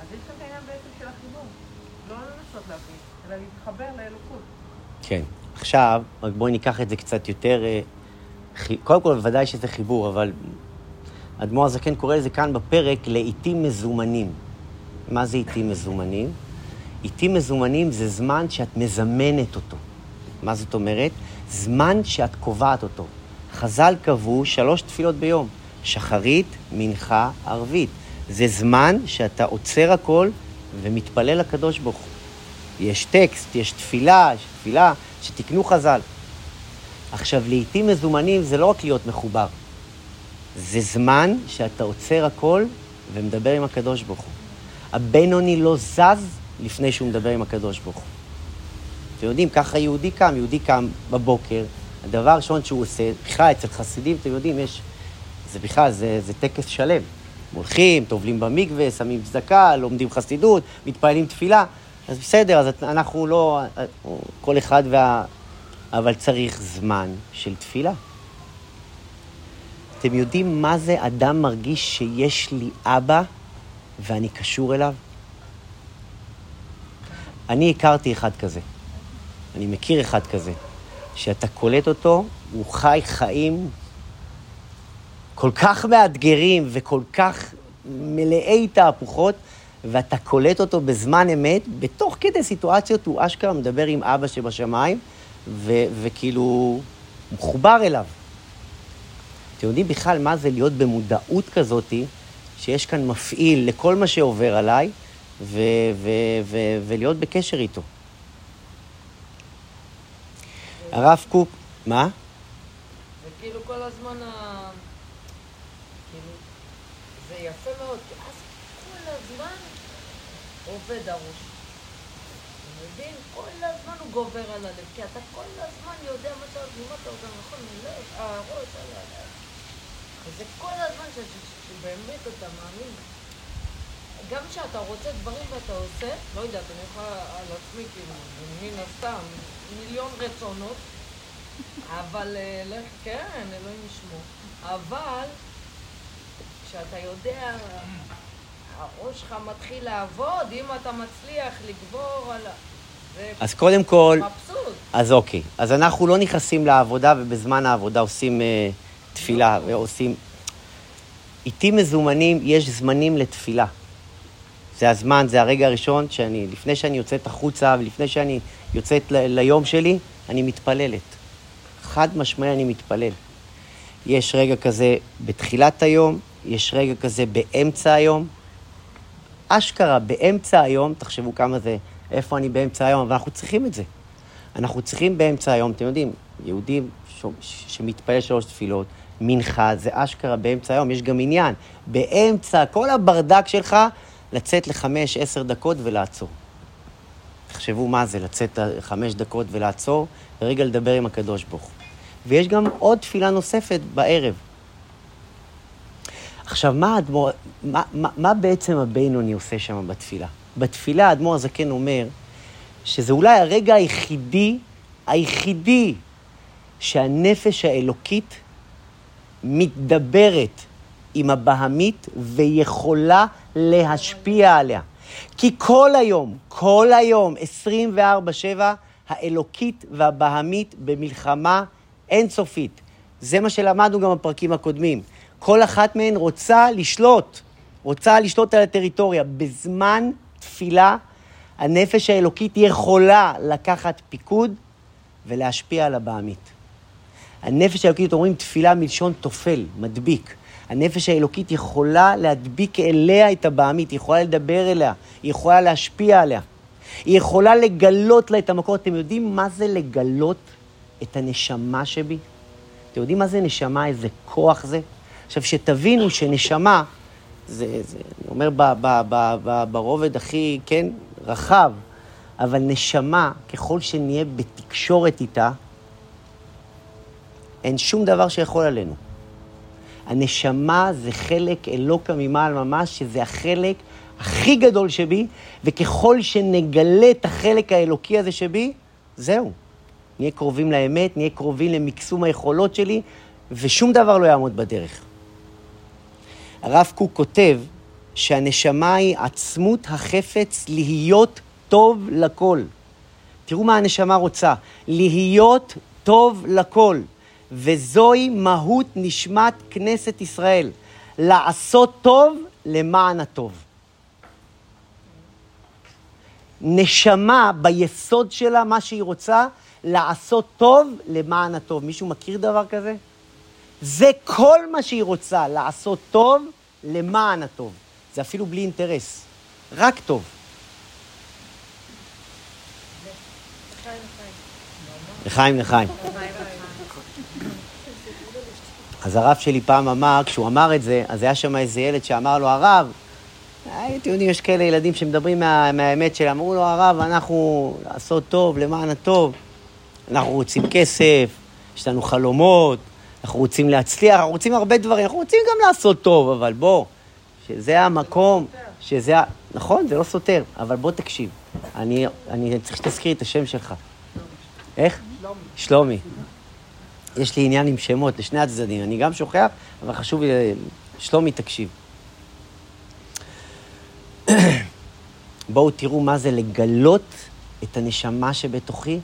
אז יש כאן את העניין בעצם של החיבור. לא לנסות להבין, אלא להתחבר לאלוקות. כן. עכשיו, רק בואי ניקח את זה קצת יותר... אה, קודם כל, בוודאי שזה חיבור, אבל אדמו"ר הזקן קורא לזה כאן בפרק לעיתים מזומנים. מה זה עיתים מזומנים? עיתים מזומנים זה זמן שאת מזמנת אותו. מה זאת אומרת? זמן שאת קובעת אותו. חז"ל קבעו שלוש תפילות ביום, שחרית, מנחה, ערבית. זה זמן שאתה עוצר הכל ומתפלל לקדוש ברוך הוא. יש טקסט, יש תפילה, יש תפילה, שתיקנו חז"ל. עכשיו, לעיתים מזומנים זה לא רק להיות מחובר, זה זמן שאתה עוצר הכל ומדבר עם הקדוש ברוך הוא. הבינוני לא זז לפני שהוא מדבר עם הקדוש ברוך הוא. אתם יודעים, ככה יהודי קם, יהודי קם בבוקר, הדבר הראשון שהוא עושה, בכלל אצל חסידים, אתם יודעים, יש, זה בכלל, זה, זה טקס שלם. הולכים, טובלים במקווה, שמים צדקה, לומדים חסידות, מתפללים תפילה. אז בסדר, אז אנחנו לא, כל אחד וה... אבל צריך זמן של תפילה. אתם יודעים מה זה אדם מרגיש שיש לי אבא ואני קשור אליו? אני הכרתי אחד כזה. אני מכיר אחד כזה. שאתה קולט אותו, הוא חי חיים כל כך מאתגרים וכל כך מלאי תהפוכות, ואתה קולט אותו בזמן אמת, בתוך כדי סיטואציות הוא אשכרה מדבר עם אבא שבשמיים, ו- וכאילו מחובר אליו. אתם יודעים בכלל מה זה להיות במודעות כזאתי, שיש כאן מפעיל לכל מה שעובר עליי, ו- ו- ו- ולהיות בקשר איתו. הרב קוק, מה? וכאילו כל הזמן ה... כאילו, זה יפה מאוד, כי אז כל הזמן עובד הראש. אתה מבין? כל הזמן הוא גובר על הלב, כי אתה כל הזמן יודע מה אתה עובר, נכון? הראש, הלב. וזה כל הזמן ש- ש- שבאמת אתה מאמין. גם כשאתה רוצה דברים ואתה עושה, לא יודעת, אני יכולה על עצמי, כאילו, מן הסתם, מיליון רצונות, אבל, אה, לך, כן, אלוהים ישמור. אבל, כשאתה יודע, הראש שלך מתחיל לעבוד, אם אתה מצליח לגבור על ה... אז קודם כל, מבסוט. אז אוקיי. אז אנחנו לא נכנסים לעבודה, ובזמן העבודה עושים אה, תפילה, ועושים... איתי מזומנים, יש זמנים לתפילה. זה הזמן, זה הרגע הראשון שאני, לפני שאני יוצאת החוצה ולפני שאני יוצאת ל- ליום שלי, אני מתפללת. חד משמעי אני מתפלל. יש רגע כזה בתחילת היום, יש רגע כזה באמצע היום. אשכרה, באמצע היום, תחשבו כמה זה, איפה אני באמצע היום, אבל אנחנו צריכים את זה. אנחנו צריכים באמצע היום, אתם יודעים, יהודים ש... שמתפלל שלוש תפילות, מנחה, זה אשכרה באמצע היום, יש גם עניין. באמצע כל הברדק שלך, לצאת לחמש, עשר דקות ולעצור. תחשבו מה זה, לצאת חמש דקות ולעצור, ורגע לדבר עם הקדוש ברוך הוא. ויש גם עוד תפילה נוספת בערב. עכשיו, מה האדמו"ר, מה, מה, מה בעצם הבינוני עושה שם בתפילה? בתפילה האדמו"ר הזקן אומר שזה אולי הרגע היחידי, היחידי, שהנפש האלוקית מתדברת עם הבהמית ויכולה להשפיע עליה. כי כל היום, כל היום, 24-7, האלוקית והבהמית במלחמה אינסופית. זה מה שלמדנו גם בפרקים הקודמים. כל אחת מהן רוצה לשלוט, רוצה לשלוט על הטריטוריה. בזמן תפילה, הנפש האלוקית יכולה לקחת פיקוד ולהשפיע על הבעמית. הנפש האלוקית, אומרים תפילה מלשון תופל, מדביק. הנפש האלוקית יכולה להדביק אליה את הבעמית, היא יכולה לדבר אליה, היא יכולה להשפיע עליה. היא יכולה לגלות לה את המקור. אתם יודעים מה זה לגלות את הנשמה שבי? אתם יודעים מה זה נשמה, איזה כוח זה? עכשיו, שתבינו שנשמה, זה, זה אני אומר ב, ב, ב, ב, ברובד הכי, כן, רחב, אבל נשמה, ככל שנהיה בתקשורת איתה, אין שום דבר שיכול עלינו. הנשמה זה חלק אלוקה ממעל ממש, שזה החלק הכי גדול שבי, וככל שנגלה את החלק האלוקי הזה שבי, זהו. נהיה קרובים לאמת, נהיה קרובים למקסום היכולות שלי, ושום דבר לא יעמוד בדרך. הרב קוק כותב שהנשמה היא עצמות החפץ להיות טוב לכל. תראו מה הנשמה רוצה, להיות טוב לכל. וזוהי מהות נשמת כנסת ישראל, לעשות טוב למען הטוב. נשמה ביסוד שלה, מה שהיא רוצה, לעשות טוב למען הטוב. מישהו מכיר דבר כזה? זה כל מה שהיא רוצה, לעשות טוב למען הטוב. זה אפילו בלי אינטרס, רק טוב. לחיים, לחיים. אז הרב שלי פעם אמר, כשהוא אמר את זה, אז היה שם איזה ילד שאמר לו, הרב, אתם יודעים, יש כאלה ילדים שמדברים מה, מהאמת שלהם, אמרו לו, הרב, אנחנו לעשות טוב למען הטוב, אנחנו רוצים כסף, יש לנו חלומות, אנחנו רוצים להצליח, אנחנו רוצים הרבה דברים, אנחנו רוצים גם לעשות טוב, אבל בוא, שזה המקום, שזה ה... נכון, זה לא סותר, אבל בוא תקשיב. אני, אני צריך שתזכיר את השם שלך. איך? שלומי. יש לי עניין עם שמות לשני הצדדים, אני גם שוכח, אבל חשוב לי... שלומי, תקשיב. בואו תראו מה זה לגלות את הנשמה שבתוכי,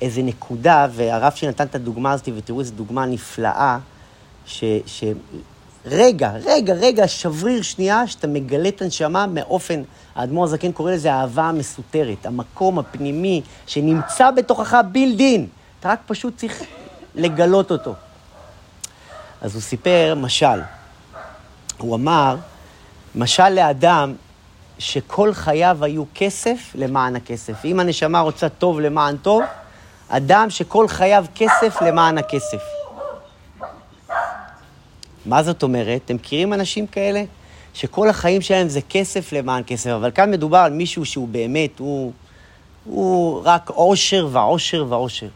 איזה נקודה, והרב שנתן את הדוגמה הזאת, ותראו איזו דוגמה נפלאה, ש... ש... רגע, רגע, רגע, שבריר שנייה, שאתה מגלה את הנשמה מאופן, האדמו"ר הזקן קורא לזה האהבה המסותרת, המקום הפנימי שנמצא בתוכך בילדין. אתה רק פשוט צריך לגלות אותו. אז הוא סיפר משל. הוא אמר, משל לאדם שכל חייו היו כסף למען הכסף. אם הנשמה רוצה טוב למען טוב, אדם שכל חייו כסף למען הכסף. מה זאת אומרת? אתם מכירים אנשים כאלה? שכל החיים שלהם זה כסף למען כסף, אבל כאן מדובר על מישהו שהוא באמת, הוא, הוא רק עושר ועושר ועושר.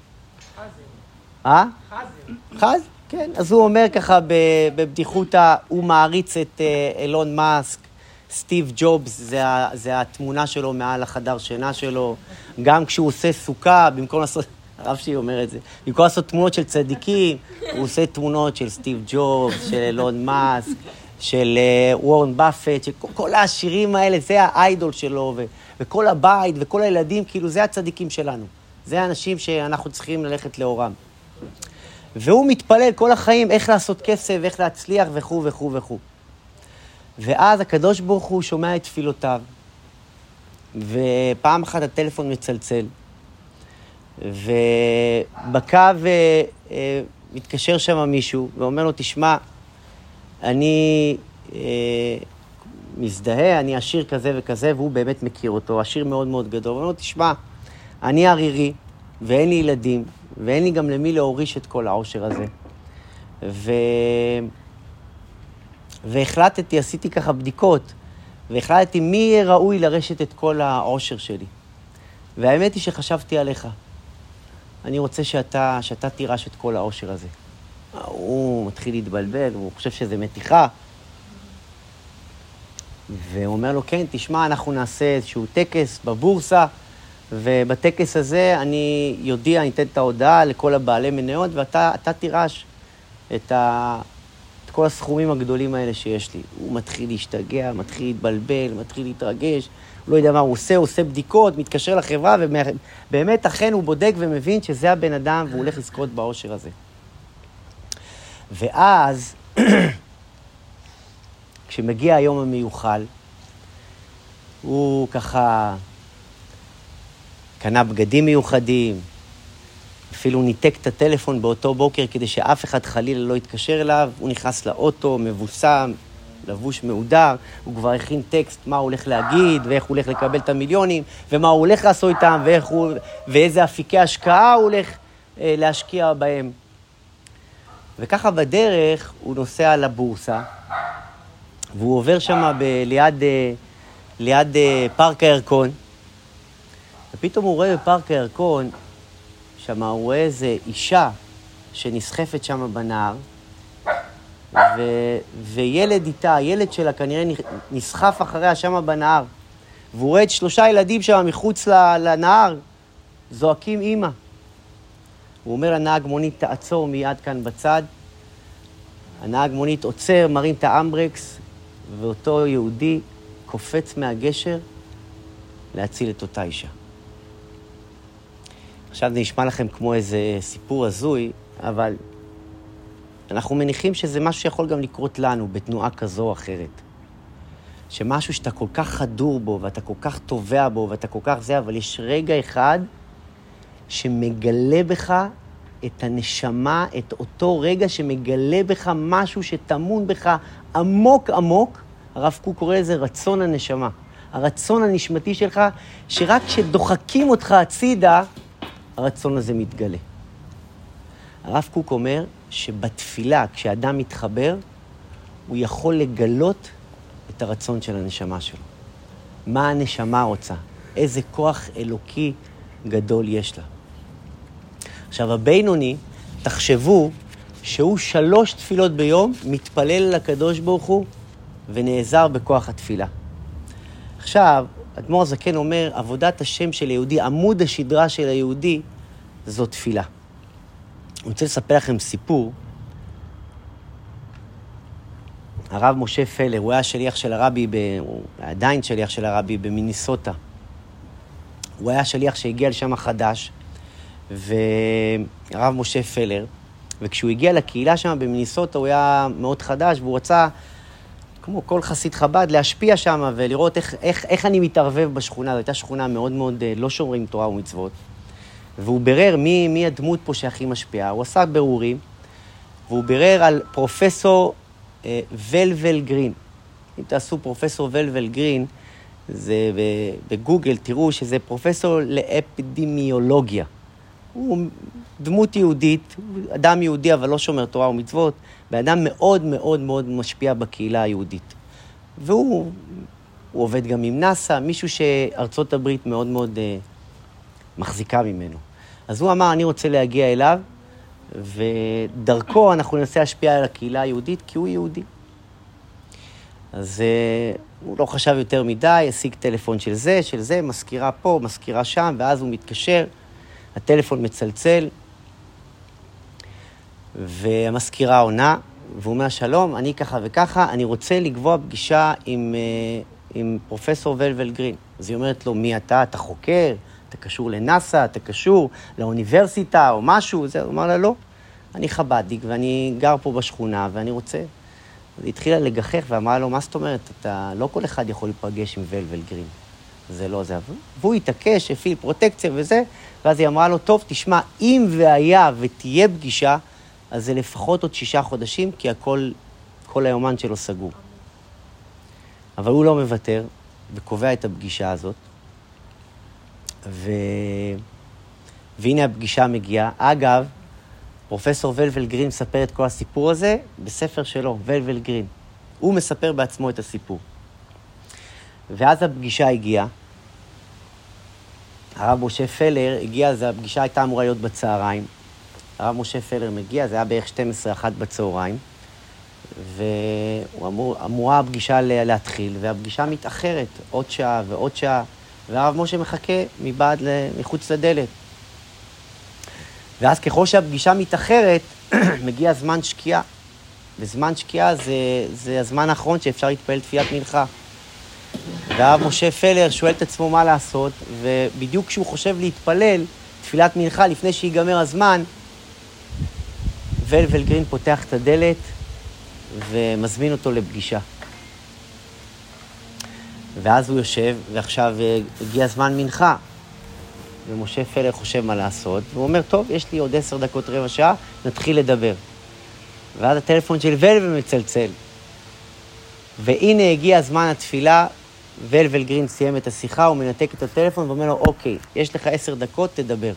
אה? חז? כן. אז הוא אומר ככה בבדיחותא, הוא מעריץ את אה, אילון מאסק, סטיב ג'ובס, זה, זה התמונה שלו מעל החדר שינה שלו. גם כשהוא עושה סוכה, במקום לעשות... הרב שלי אומר את זה. במקום לעשות תמונות של צדיקים, הוא עושה תמונות של סטיב ג'ובס, של אילון מאסק, של אה, וורן באפט, שכל העשירים האלה, זה האיידול שלו, ו, וכל הבית וכל הילדים, כאילו, זה הצדיקים שלנו. זה האנשים שאנחנו צריכים ללכת לאורם. והוא מתפלל כל החיים איך לעשות כסף, איך להצליח וכו' וכו' וכו'. ואז הקדוש ברוך הוא שומע את תפילותיו, ופעם אחת הטלפון מצלצל, ובקו אה, אה, מתקשר שם מישהו ואומר לו, תשמע, אני אה, מזדהה, אני עשיר כזה וכזה, והוא באמת מכיר אותו, עשיר מאוד מאוד גדול. הוא אומר לו, תשמע, אני ערירי, ואין לי ילדים, ואין לי גם למי להוריש את כל העושר הזה. ו... והחלטתי, עשיתי ככה בדיקות, והחלטתי מי יהיה ראוי לרשת את כל העושר שלי. והאמת היא שחשבתי עליך. אני רוצה שאתה, שאתה תירש את כל העושר הזה. הוא מתחיל להתבלבל, הוא חושב שזה מתיחה. והוא אומר לו, כן, תשמע, אנחנו נעשה איזשהו טקס בבורסה, ובטקס הזה אני יודיע, אני אתן את ההודעה לכל הבעלי מניות, ואתה תירש את, ה, את כל הסכומים הגדולים האלה שיש לי. הוא מתחיל להשתגע, מתחיל להתבלבל, מתחיל להתרגש, לא יודע מה הוא עושה, הוא עושה בדיקות, מתקשר לחברה, ובאמת, אכן הוא בודק ומבין שזה הבן אדם, והוא הולך לזכות בעושר הזה. ואז, כשמגיע היום המיוחל, הוא ככה קנה בגדים מיוחדים, אפילו ניתק את הטלפון באותו בוקר כדי שאף אחד חלילה לא יתקשר אליו. הוא נכנס לאוטו, מבוסם, לבוש מהודר, הוא כבר הכין טקסט מה הוא הולך להגיד, ואיך הוא הולך לקבל את המיליונים, ומה הוא הולך לעשות איתם, ואיך הוא, ואיזה אפיקי השקעה הוא הולך אה, להשקיע בהם. וככה בדרך הוא נוסע לבורסה, והוא עובר שם ב- ליד, אה, ליד אה, פארק הירקון, ופתאום הוא רואה בפארק הירקון, שם הוא רואה איזה אישה שנסחפת שם בנהר, ו... וילד איתה, הילד שלה כנראה נסחף אחריה שם בנהר, והוא רואה את שלושה ילדים שם מחוץ לנהר, זועקים אימא. הוא אומר לנהג מונית, תעצור מיד כאן בצד. הנהג מונית עוצר, מרים את האמברקס, ואותו יהודי קופץ מהגשר להציל את אותה אישה. עכשיו זה נשמע לכם כמו איזה סיפור הזוי, אבל אנחנו מניחים שזה משהו שיכול גם לקרות לנו בתנועה כזו או אחרת. שמשהו שאתה כל כך חדור בו, ואתה כל כך טובע בו, ואתה כל כך זה, אבל יש רגע אחד שמגלה בך את הנשמה, את אותו רגע שמגלה בך משהו שטמון בך עמוק עמוק, הרב קוק קורא לזה רצון הנשמה. הרצון הנשמתי שלך, שרק כשדוחקים אותך הצידה, הרצון הזה מתגלה. הרב קוק אומר שבתפילה, כשאדם מתחבר, הוא יכול לגלות את הרצון של הנשמה שלו. מה הנשמה רוצה? איזה כוח אלוקי גדול יש לה. עכשיו, הבינוני, תחשבו שהוא שלוש תפילות ביום מתפלל לקדוש ברוך הוא ונעזר בכוח התפילה. עכשיו, אדמו"ר הזקן אומר, עבודת השם של היהודי, עמוד השדרה של היהודי, זו תפילה. אני רוצה לספר לכם סיפור. הרב משה פלר, הוא היה שליח של הרבי, ב... הוא עדיין שליח של הרבי במיניסוטה. הוא היה שליח שהגיע לשם חדש, והרב משה פלר, וכשהוא הגיע לקהילה שם במיניסוטה הוא היה מאוד חדש, והוא רצה, כמו כל חסיד חב"ד, להשפיע שם ולראות איך, איך, איך אני מתערבב בשכונה. זו הייתה שכונה מאוד מאוד אה, לא שומרים תורה ומצוות. והוא בירר מי, מי הדמות פה שהכי משפיעה. הוא עשה בירורים, והוא בירר על פרופסור אה, ולבל גרין. אם תעשו פרופסור ולבל גרין, זה בגוגל, תראו שזה פרופסור לאפידמיולוגיה. הוא דמות יהודית, אדם יהודי אבל לא שומר תורה ומצוות, ואדם מאוד מאוד מאוד משפיע בקהילה היהודית. והוא הוא עובד גם עם נאס"א, מישהו שארצות הברית מאוד מאוד אה, מחזיקה ממנו. אז הוא אמר, אני רוצה להגיע אליו, ודרכו אנחנו ננסה להשפיע על הקהילה היהודית, כי הוא יהודי. אז אה, הוא לא חשב יותר מדי, השיג טלפון של זה, של זה, מזכירה פה, מזכירה שם, ואז הוא מתקשר, הטלפון מצלצל, והמזכירה עונה, והוא אומר, שלום, אני ככה וככה, אני רוצה לקבוע פגישה עם, אה, עם פרופסור ולבל גרין. אז היא אומרת לו, מי אתה? אתה חוקר? אתה קשור לנאס"א? אתה קשור לאוניברסיטה או משהו? זה, הוא אמר לה, לא, אני חב"דניק ואני גר פה בשכונה ואני רוצה. אז היא התחילה לגחך ואמרה לו, מה זאת אומרת? אתה, לא כל אחד יכול להיפגש עם ולבל גרין. זה לא זה. והוא התעקש, הפעיל פרוטקציה וזה, ואז היא אמרה לו, טוב, תשמע, אם והיה ותהיה פגישה, אז זה לפחות עוד שישה חודשים, כי הכל, כל היומן שלו סגור. אבל הוא לא מוותר, וקובע את הפגישה הזאת. ו... והנה הפגישה מגיעה. אגב, פרופסור ולבל גרין מספר את כל הסיפור הזה בספר שלו, ולבל גרין. הוא מספר בעצמו את הסיפור. ואז הפגישה הגיעה. הרב משה פלר הגיע, אז הפגישה הייתה אמורה להיות בצהריים. הרב משה פלר מגיע, זה היה בערך 12-1 בצהריים, ואמורה הפגישה להתחיל, והפגישה מתאחרת עוד שעה ועוד שעה, והרב משה מחכה מבעד, מחוץ לדלת. ואז ככל שהפגישה מתאחרת, מגיע זמן שקיעה. וזמן שקיעה זה, זה הזמן האחרון שאפשר להתפלל תפילת מנחה. והרב משה פלר שואל את עצמו מה לעשות, ובדיוק כשהוא חושב להתפלל תפילת מנחה לפני שיגמר הזמן, ולבל גרין פותח את הדלת ומזמין אותו לפגישה. ואז הוא יושב, ועכשיו הגיע זמן מנחה. ומשה פלר חושב מה לעשות, והוא אומר, טוב, יש לי עוד עשר דקות, רבע שעה, נתחיל לדבר. ואז הטלפון של ולבל מצלצל. והנה הגיע זמן התפילה, ולבל גרין סיים את השיחה, הוא מנתק את הטלפון ואומר לו, אוקיי, יש לך עשר דקות, תדבר.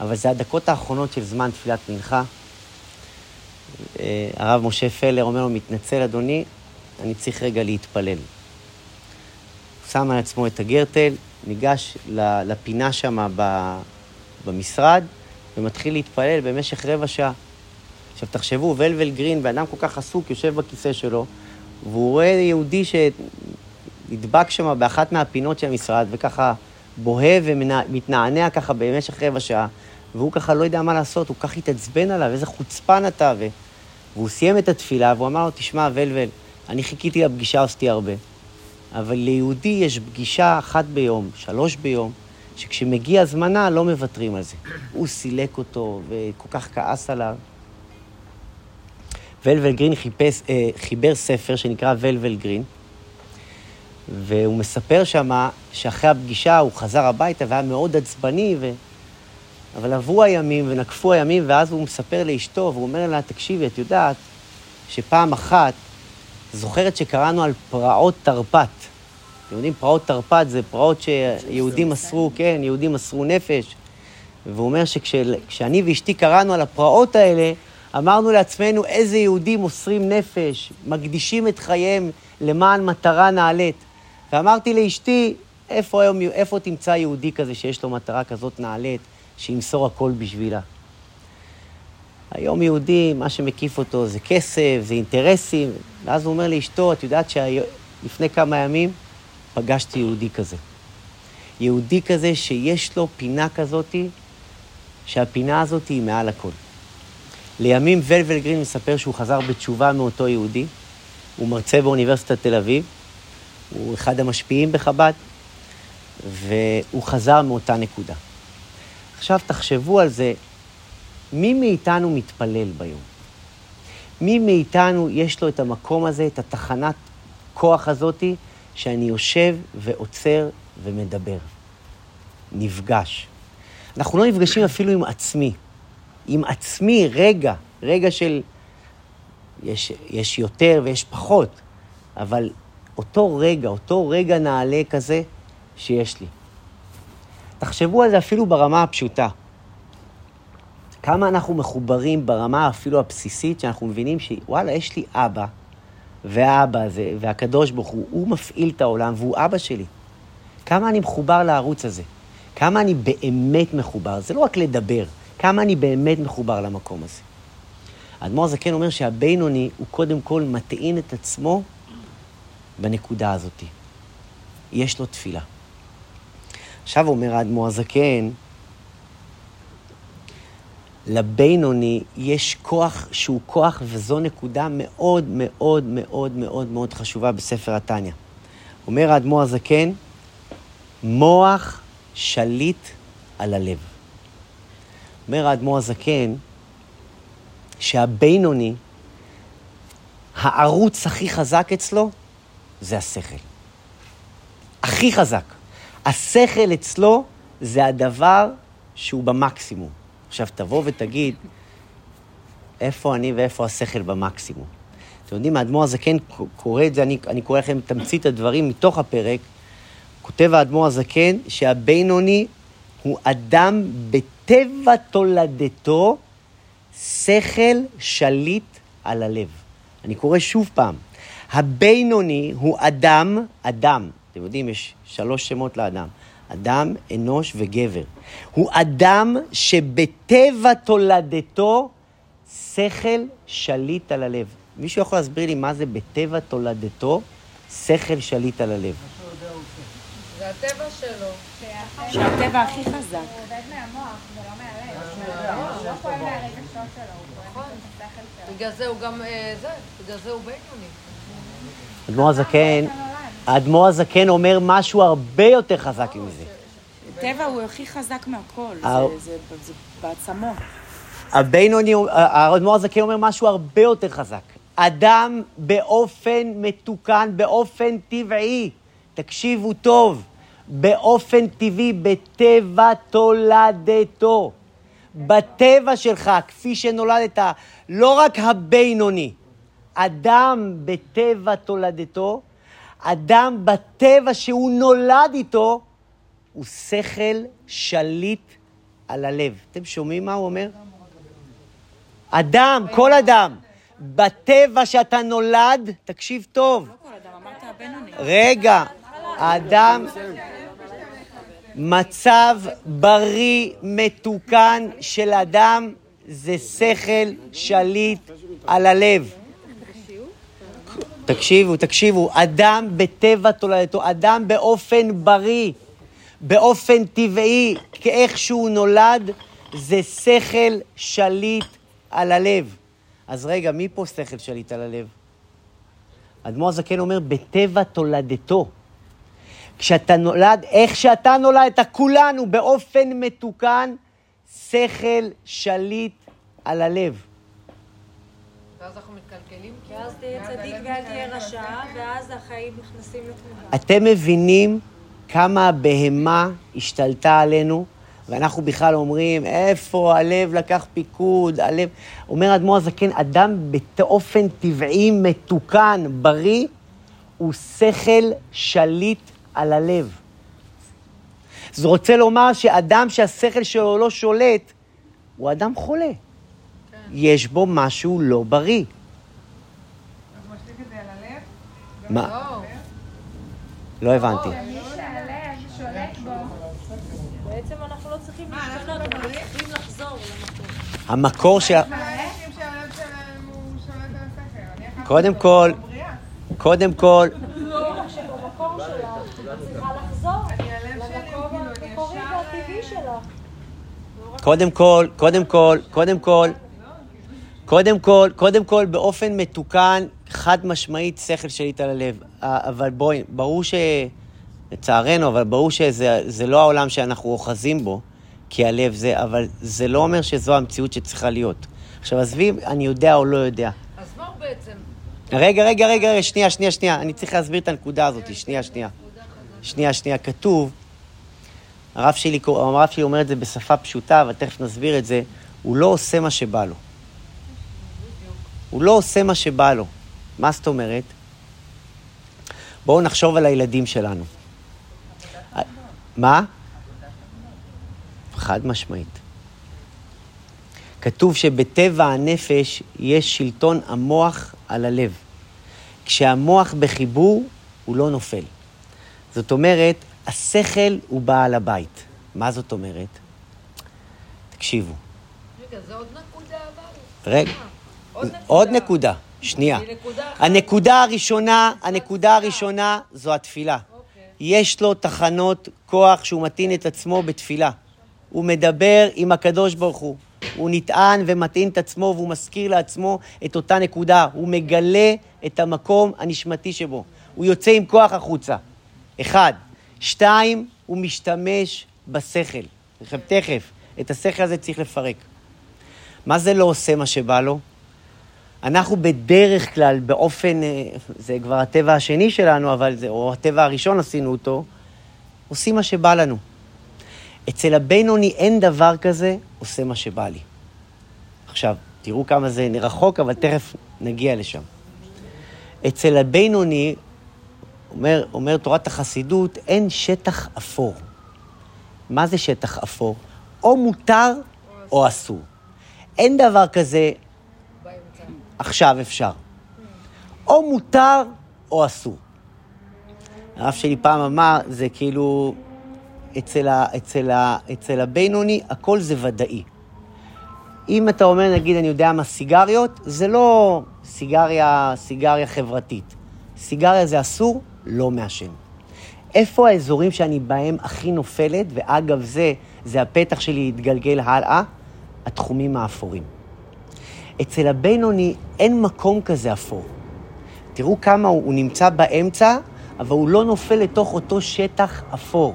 אבל זה הדקות האחרונות של זמן תפילת מנחה. אה, הרב משה פלר אומר לו, מתנצל אדוני, אני צריך רגע להתפלל. הוא שם על עצמו את הגרטל, ניגש לפינה שם במשרד, ומתחיל להתפלל במשך רבע שעה. עכשיו תחשבו, ולבל גרין, בן אדם כל כך עסוק, יושב בכיסא שלו, והוא רואה יהודי שנדבק שם באחת מהפינות של המשרד, וככה בוהה ומתנענע ככה במשך רבע שעה, והוא ככה לא יודע מה לעשות, הוא כך התעצבן עליו, איזה חוצפן אתה. ו... והוא סיים את התפילה, והוא אמר לו, תשמע, ולבל, אני חיכיתי לפגישה עשיתי הרבה, אבל ליהודי יש פגישה אחת ביום, שלוש ביום, שכשמגיע זמנה לא מוותרים על זה. הוא סילק אותו וכל כך כעס עליו. ולבל גרין חיפש, אה, חיבר ספר שנקרא ולבל גרין, והוא מספר שמה שאחרי הפגישה הוא חזר הביתה והיה מאוד עצבני, ו... אבל עברו הימים ונקפו הימים, ואז הוא מספר לאשתו, והוא אומר לה, תקשיבי, את יודעת שפעם אחת, זוכרת שקראנו על פרעות תרפ"ט. אתם יודעים, פרעות תרפ"ט זה פרעות שיהודים מסרו, כן, יהודים מסרו נפש. והוא אומר שכשאני ואשתי קראנו על הפרעות האלה, אמרנו לעצמנו איזה יהודים מוסרים נפש, מקדישים את חייהם למען מטרה נעלית. ואמרתי לאשתי, איפה, היום, איפה תמצא יהודי כזה שיש לו מטרה כזאת נעלית, שימסור הכל בשבילה? היום יהודי, מה שמקיף אותו זה כסף, זה אינטרסים. ואז הוא אומר לאשתו, את יודעת שלפני כמה ימים פגשתי יהודי כזה. יהודי כזה שיש לו פינה כזאתי, שהפינה הזאת היא מעל הכל. לימים ולבל גרין מספר שהוא חזר בתשובה מאותו יהודי. הוא מרצה באוניברסיטת תל אביב, הוא אחד המשפיעים בחב"ד, והוא חזר מאותה נקודה. עכשיו תחשבו על זה, מי מאיתנו מתפלל ביום? מי מאיתנו יש לו את המקום הזה, את התחנת כוח הזאתי, שאני יושב ועוצר ומדבר, נפגש. אנחנו לא נפגשים אפילו עם עצמי. עם עצמי רגע, רגע של... יש, יש יותר ויש פחות, אבל אותו רגע, אותו רגע נעלה כזה שיש לי. תחשבו על זה אפילו ברמה הפשוטה. כמה אנחנו מחוברים ברמה אפילו הבסיסית, שאנחנו מבינים שוואלה, יש לי אבא, והאבא הזה, והקדוש ברוך הוא, הוא מפעיל את העולם והוא אבא שלי. כמה אני מחובר לערוץ הזה. כמה אני באמת מחובר. זה לא רק לדבר, כמה אני באמת מחובר למקום הזה. האדמו"ר הזקן אומר שהבינוני הוא קודם כל מטעין את עצמו בנקודה הזאת. יש לו תפילה. עכשיו אומר האדמו"ר הזקן, לבינוני יש כוח שהוא כוח, וזו נקודה מאוד מאוד מאוד מאוד מאוד חשובה בספר התניא. אומר האדמו"ר הזקן, מוח שליט על הלב. אומר האדמו"ר הזקן, שהבינוני, הערוץ הכי חזק אצלו זה השכל. הכי חזק. השכל אצלו זה הדבר שהוא במקסימום. עכשיו, תבוא ותגיד, איפה אני ואיפה השכל במקסימום? אתם יודעים, האדמו"ר הזקן קורא את זה, אני, אני קורא לכם תמצית הדברים מתוך הפרק. כותב האדמו"ר הזקן שהבינוני הוא אדם בטבע תולדתו, שכל שליט על הלב. אני קורא שוב פעם. הבינוני הוא אדם, אדם, אתם יודעים, יש שלוש שמות לאדם. אדם, אנוש וגבר. הוא אדם שבטבע תולדתו שכל שליט על הלב. מישהו יכול להסביר לי מה זה בטבע תולדתו שכל שליט על הלב? זה הטבע שלו. שהטבע הכי חזק. הוא עובד מהמוח, זה לא מהלב. הוא לא פועל מהרגשות שלו, שלו. בגלל זה הוא גם, אה, זה, בגלל זה הוא בינוני. האדמו"ר הזקן, האדמו"ר הזקן אומר משהו הרבה יותר חזק מזה. טבע הוא הכי חזק מהכל. זה-. הבינוני, האדמו"ר הזקן אומר משהו הרבה יותר חזק. אדם באופן מתוקן, באופן טבעי, תקשיבו טוב, באופן טבעי, בטבע תולדתו. בטבע שלך, כפי שנולדת, לא רק הבינוני, אדם בטבע תולדתו, אדם בטבע שהוא נולד איתו, הוא שכל שליט על הלב. אתם שומעים מה הוא אומר? אדם, כל אדם, בטבע שאתה נולד, תקשיב טוב. אדם. רגע, האדם, מצב בריא, מתוקן של אדם, זה שכל שליט על הלב. תקשיבו, תקשיבו, אדם בטבע תולדתו, אדם באופן בריא, באופן טבעי, כאיך שהוא נולד, זה שכל שליט על הלב. אז רגע, מי פה שכל שליט על הלב? אדמו"ר הזקן אומר, בטבע תולדתו. כשאתה נולד, איך שאתה נולדת, כולנו באופן מתוקן, שכל שליט על הלב. ואז אנחנו מתקלקלים. כי אז תהיה צדיק ואל תהיה רשע, ואז החיים נכנסים לתמונה. אתם מבינים כמה הבהמה השתלטה עלינו, ואנחנו בכלל אומרים, איפה הלב לקח פיקוד, הלב... אומר האדמו"ר הזקן, אדם באופן טבעי, מתוקן, בריא, הוא שכל שליט על הלב. זה רוצה לומר שאדם שהשכל שלו לא שולט, הוא אדם חולה. יש בו משהו לא בריא. מה? לא. לא הבנתי. לא. המקור ש... על השכל. אני אחת קודם כל. קודם כל. קודם כל, קודם כל, קודם כל, קודם כל, קודם כל, באופן מתוקן, חד משמעית, שכל שליט על הלב. אבל בואי, ברור ש... לצערנו, אבל ברור שזה זה לא העולם שאנחנו אוחזים בו, כי הלב זה, אבל זה לא אומר שזו המציאות שצריכה להיות. עכשיו, עזבי, אני יודע או לא יודע. אז מה הוא בעצם? רגע, רגע, רגע, רגע, שנייה, שנייה, שנייה. אני צריך להסביר את הנקודה הזאת. שנייה, שנייה. שנייה, שנייה. כתוב, הרב שלי, הרב שלי אומר את זה בשפה פשוטה, אבל תכף נסביר את זה. הוא לא עושה מה שבא לו. הוא לא עושה מה שבא לו. מה זאת אומרת? בואו נחשוב על הילדים שלנו. מה? חד משמעית. כתוב שבטבע הנפש יש שלטון המוח על הלב. כשהמוח בחיבור, הוא לא נופל. זאת אומרת, השכל הוא בעל הבית. מה זאת אומרת? תקשיבו. רגע, זה עוד נקודה אבל. רגע, עוד נקודה. עוד נקודה, שנייה. הנקודה הראשונה, הנקודה הראשונה זו התפילה. אוקיי. יש לו תחנות כוח שהוא מטעין את עצמו בתפילה. הוא מדבר עם הקדוש ברוך הוא. הוא נטען ומטעין את עצמו והוא מזכיר לעצמו את אותה נקודה. הוא מגלה את המקום הנשמתי שבו. הוא יוצא עם כוח החוצה. אחד. שתיים, הוא משתמש בשכל. תכף, תכף. את השכל הזה צריך לפרק. מה זה לא עושה מה שבא לו? אנחנו בדרך כלל, באופן, אה, זה כבר הטבע השני שלנו, אבל זה, או הטבע הראשון עשינו אותו, עושים מה שבא לנו. אצל הבינוני אין דבר כזה, עושה מה שבא לי. עכשיו, תראו כמה זה רחוק, אבל תכף נגיע לשם. אצל הבינוני, אומר, אומר תורת החסידות, אין שטח אפור. מה זה שטח אפור? או מותר או אסור. אין דבר כזה עכשיו אפשר. או מותר או אסור. הרב שלי פעם אמר, זה כאילו, אצל, ה, אצל, ה, אצל הבינוני הכל זה ודאי. אם אתה אומר, נגיד, אני יודע מה, סיגריות, זה לא סיגריה, סיגריה חברתית. סיגריה זה אסור, לא מעשן. איפה האזורים שאני בהם הכי נופלת, ואגב זה, זה הפתח שלי להתגלגל הלאה? התחומים האפורים. אצל הבינוני אין מקום כזה אפור. תראו כמה הוא, הוא נמצא באמצע, אבל הוא לא נופל לתוך אותו שטח אפור.